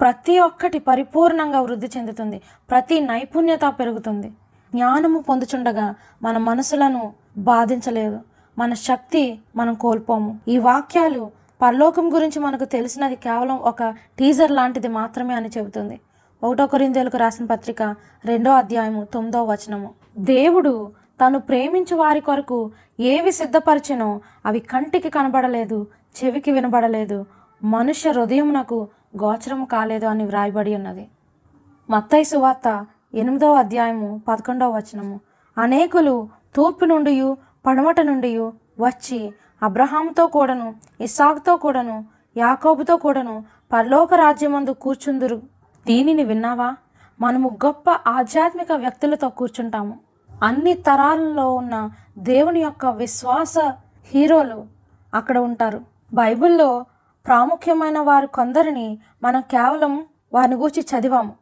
ప్రతి ఒక్కటి పరిపూర్ణంగా వృద్ధి చెందుతుంది ప్రతి నైపుణ్యత పెరుగుతుంది. జ్ఞానము పొందుచుండగా మన మనసులను బాధించలేదు మన శక్తి మనం కోల్పోము. ఈ వాక్యాలు పరలోకం గురించి మనకు తెలిసినది కేవలం ఒక టీజర్ లాంటిది మాత్రమే అని చెబుతుంది. ఒకటో కొరిందేలకు రాసిన పత్రిక రెండో అధ్యాయము తొమ్మిదో వచనము. దేవుడు తను ప్రేమించు వారి కొరకు ఏవి సిద్ధపరిచెనో అవి కంటికి కనబడలేదు చెవికి వినబడలేదు. మనుష్య హృదయమునకు గోచరము కాలేదు అని వ్రాయబడి ఉన్నది. మత్తయి సువార్త ఎనిమిదవ అధ్యాయము పదకొండవ వచనము. అనేకులు తూర్పు నుండి పడమట నుండి వచ్చి అబ్రహాంతో కూడాను ఇస్సాకుతో కూడాను యాకోబుతో కూడాను పరలోక రాజ్యమందు కూర్చుందురు. దీనిని విన్నావా? మనము గొప్ప ఆధ్యాత్మిక వ్యక్తులతో కూర్చుంటాము. అన్ని తరాలలో ఉన్న దేవుని యొక్క విశ్వాస హీరోలు అక్కడ ఉంటారు. బైబిల్లో ప్రాముఖ్యమైన వారు కొందరిని మనం కేవలం వారిని గూర్చి చదివాము.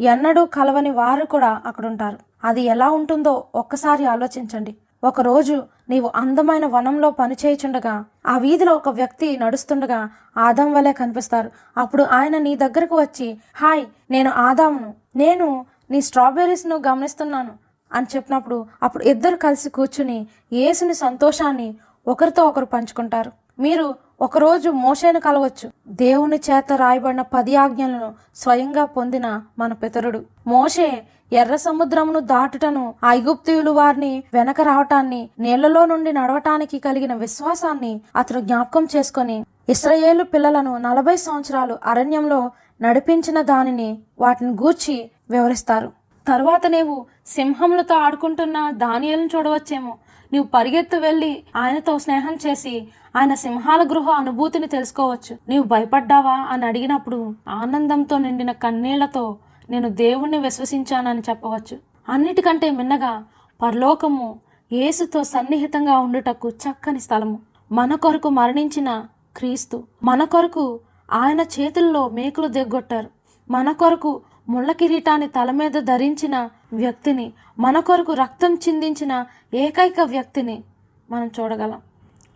ఎన్నడూ కలవని వారు కూడా అక్కడ ఉంటారు. అది ఎలా ఉంటుందో ఒక్కసారి ఆలోచించండి. ఒకరోజు నీవు అందమైన వనంలో పనిచేయుచుండగా ఆ వీధిలో ఒక వ్యక్తి నడుస్తుండగా ఆదాం వలె కనిపిస్తారు. అప్పుడు ఆయన నీ దగ్గరకు వచ్చి హాయ్ నేను ఆదామును. నేను నీ స్ట్రాబెర్రీస్ను గమనిస్తున్నాను. అని చెప్పినప్పుడు అప్పుడు ఇద్దరు కలిసి కూర్చుని యేసుని సంతోషాన్ని ఒకరితో ఒకరు పంచుకుంటారు. మీరు ఒకరోజు మోషేను కలవచ్చు. దేవుని చేత రాయబడిన పది ఆజ్ఞలను స్వయంగా పొందిన మన పితరుడు. మోషే ఎర్ర సముద్రమును దాటుటను ఐగుప్తియులు వారిని వెనక రావటాన్ని నీళ్ళలో నుండి నడవటానికి కలిగిన విశ్వాసాన్ని అతను జ్ఞాపకం చేసుకొని ఇస్రయేలు పిల్లలను నలభై సంవత్సరాలు అరణ్యంలో నడిపించిన దానిని వాటిని గూర్చి వివరిస్తారు. తరువాత నీవు సింహములతో ఆడుకుంటున్న దానియలను చూడవచ్చేమో. నీవు పరిగెత్తు వెళ్ళి ఆయనతో స్నేహం చేసి ఆయన సింహాల గృహ అనుభూతిని తెలుసుకోవచ్చు. నీవు భయపడ్డావా అని అడిగినప్పుడు ఆనందంతో నిండిన కన్నీళ్ళతో నేను దేవుణ్ణి విశ్వసించానని చెప్పవచ్చు. అన్నిటికంటే మిన్నగా పరలోకము యేసుతో సన్నిహితంగా ఉండుటకు చక్కని స్థలము. మన కొరకు మరణించిన క్రీస్తు. మన కొరకు ఆయన చేతుల్లో మేకులు దిగ్గొట్టారు మన కొరకు ముళ్ళ కిరీటాన్ని తల మీద ధరించిన వ్యక్తిని మన కొరకు రక్తం చిందించిన ఏకైక వ్యక్తిని మనం చూడగలం.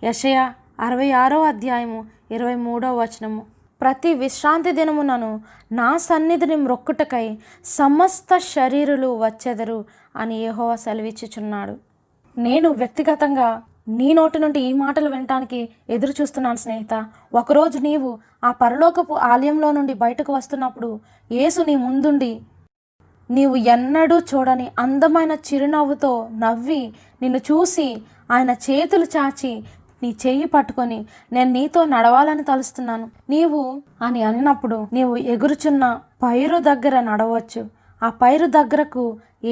యషయ అరవై ఆరో అధ్యాయము ఇరవై మూడో వచనము. ప్రతి విశ్రాంతి దినమునను నా సన్నిధిని మ్రొక్కుటకై సమస్త శరీరులు వచ్చెదరు అని యెహోవా సెలవిచ్చుచున్నాడు. నేను వ్యక్తిగతంగా నీ నోటి నుండి ఈ మాటలు వినటానికి ఎదురు చూస్తున్నాను స్నేహిత. ఒకరోజు నీవు ఆ పరలోకపు ఆలయంలో నుండి బయటకు వస్తున్నప్పుడు యేసు నీ ముందుండి నీవు ఎన్నడూ చూడని అందమైన చిరునవ్వుతో నవ్వి నిన్ను చూసి ఆయన చేతులు చాచి నీ చెయ్యి పట్టుకొని నేను నీతో నడవాలని తలుస్తున్నాను. నీవు అని అన్నప్పుడు నీవు ఎగురుచున్న పైరు దగ్గర నడవచ్చు. ఆ పైరు దగ్గరకు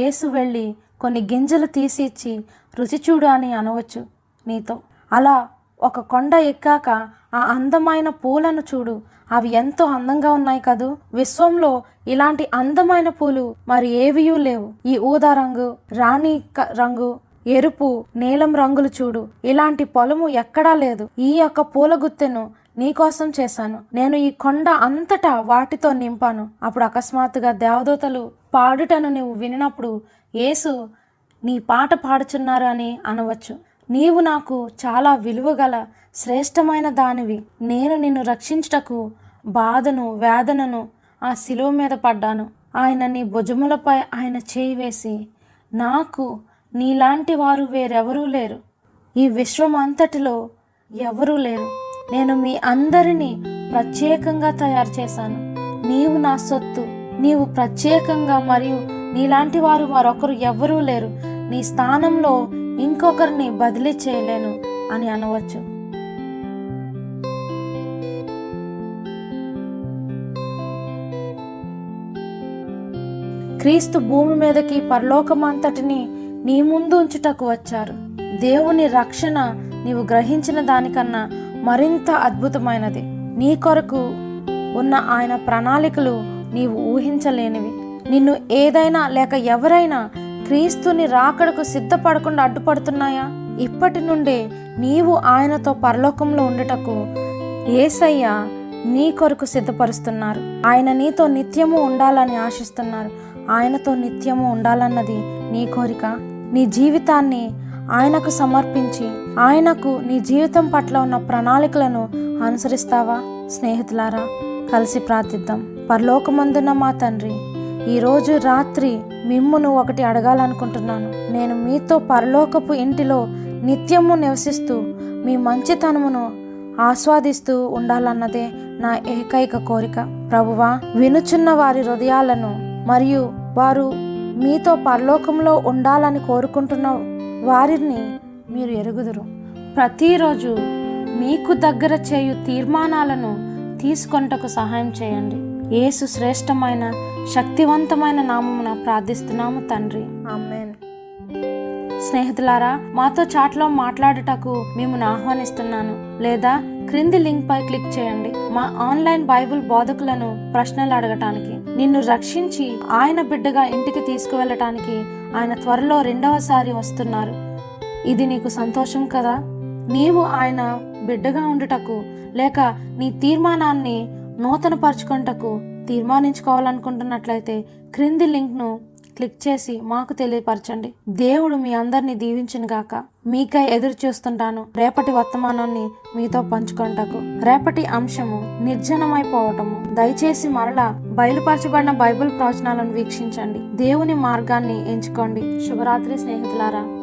ఏసు వెళ్ళి కొన్ని గింజలు తీసి ఇచ్చి రుచి చూడు అని అనవచ్చు నీతో. అలా ఒక కొండ ఎక్కాక ఆ అందమైన పూలను చూడు. అవి ఎంతో అందంగా ఉన్నాయి కదూ. విశ్వంలో ఇలాంటి అందమైన పూలు మరి ఏవియూ లేవు. ఈ ఊదా రంగు రాణి క- రంగు ఎరుపు నీలం రంగులు చూడు. ఇలాంటి పొలము ఎక్కడా లేదు. ఈ యొక్క పూల గుత్తెను నీకోసం చేశాను. నేను ఈ కొండ అంతటా వాటితో నింపాను. అప్పుడు అకస్మాత్తుగా దేవదూతలు పాడుటను నువ్వు వినినప్పుడు యేసు నీ పాట పాడుచున్నారు అని అనవచ్చు. నీవు నాకు చాలా విలువగల శ్రేష్టమైన దానివి. నేను నిన్ను రక్షించుటకు బాధను వేదనను ఆ శిలువ మీద పడ్డాను. ఆయన నీ భుజములపై ఆయన చేయి వేసి నాకు నీలాంటి వారు వేరెవరూ లేరు. ఈ విశ్వం అంతటిలో ఎవరూ లేరు. నేను మీ అందరినీ ప్రత్యేకంగా తయారు చేశాను. నీవు నా సొత్తు. నీవు ప్రత్యేకంగా మరియు నీలాంటి వారు మరొకరు ఎవ్వరూ లేరు. నీ స్థానంలో ఇంకొకరిని బదిలీ చేయలేను అని అనవచ్చు. క్రీస్తు భూమి మీదకి పరలోకమంతటిని నీ ముందు ఉంచుటకు వచ్చారు. దేవుని రక్షణ నీవు గ్రహించిన దానికన్నా మరింత అద్భుతమైనది. నీ కొరకు ఉన్న ఆయన ప్రణాళికలు నీవు ఊహించలేనివి. నిన్ను ఏదైనా లేక ఎవరైనా క్రీస్తుని రాకడకు సిద్ధపడకుండా అడ్డుపడుతున్నాయా? ఇప్పటి నుండే నీవు ఆయనతో పరలోకంలో ఉండటకు ఏసయ్య నీ కొరకు సిద్ధపరుస్తున్నారు. ఆయన నీతో నిత్యము ఉండాలని ఆశిస్తున్నారు. ఆయనతో నిత్యము ఉండాలన్నది నీ కోరిక. నీ జీవితాన్ని ఆయనకు సమర్పించి ఆయనకు నీ జీవితం పట్ల ఉన్న ప్రణాళికలను అనుసరిస్తావా? స్నేహితులారా కలిసి ప్రార్థిద్దాం. పరలోకమందున్న మా తండ్రి ఈరోజు రాత్రి మిమ్మును ఒకటి అడగాలనుకుంటున్నాను. నేను మీతో పరలోకపు ఇంటిలో నిత్యము నివసిస్తూ మీ మంచితనమును ఆస్వాదిస్తూ ఉండాలన్నదే నా ఏకైక కోరిక. ప్రభువా వినుచున్న వారి హృదయాలను మరియు వారు మీతో పరలోకంలో ఉండాలని కోరుకుంటున్న వారిని మీరు ఎరుగుదురు. ప్రతిరోజు మీకు దగ్గర చేయు తీర్మానాలను తీసుకొనుటకు సహాయం చేయండి. యేసు శ్రేష్టమైన శక్తివంతమైన నామమున ప్రార్థిస్తున్నాము తండ్రి. ఆమెన్. స్నేహితులారా మాతో చాట్లో మాట్లాడుటకు మిమ్మల్ని ఆహ్వానిస్తున్నాను. లేదా క్రింది లింక్ పై క్లిక్ చేయండి. మా ఆన్లైన్ బైబిల్ బోధకులను ప్రశ్నలు అడగటానికి నిన్ను రక్షించి ఆయన బిడ్డగా ఇంటికి తీసుకువెళ్ళటానికి ఆయన త్వరలో రెండవసారి వస్తున్నారు. ఇది నీకు సంతోషం కదా? నీవు ఆయన బిడ్డగా ఉండుటకు లేక నీ తీర్మానాన్ని నూతనపరచుకుంటకు తీర్మానించుకోవాలనుకుంటున్నట్లయితే క్రింది లింక్ను క్లిక్ చేసి మాకు తెలియపరచండి. దేవుడు మీ అందరిని దీవించిన గాక. మీకై ఎదురు చూస్తుంటాను. రేపటి వర్తమానాన్ని మీతో పంచుకుంటకు రేపటి అంశము నిర్జనమైపోవటము. దయచేసి మరలా బయలుపరచబడిన బైబిల్ ప్రవచనాలను వీక్షించండి. దేవుని మార్గాన్ని ఎంచుకోండి. శుభరాత్రి స్నేహితులారా.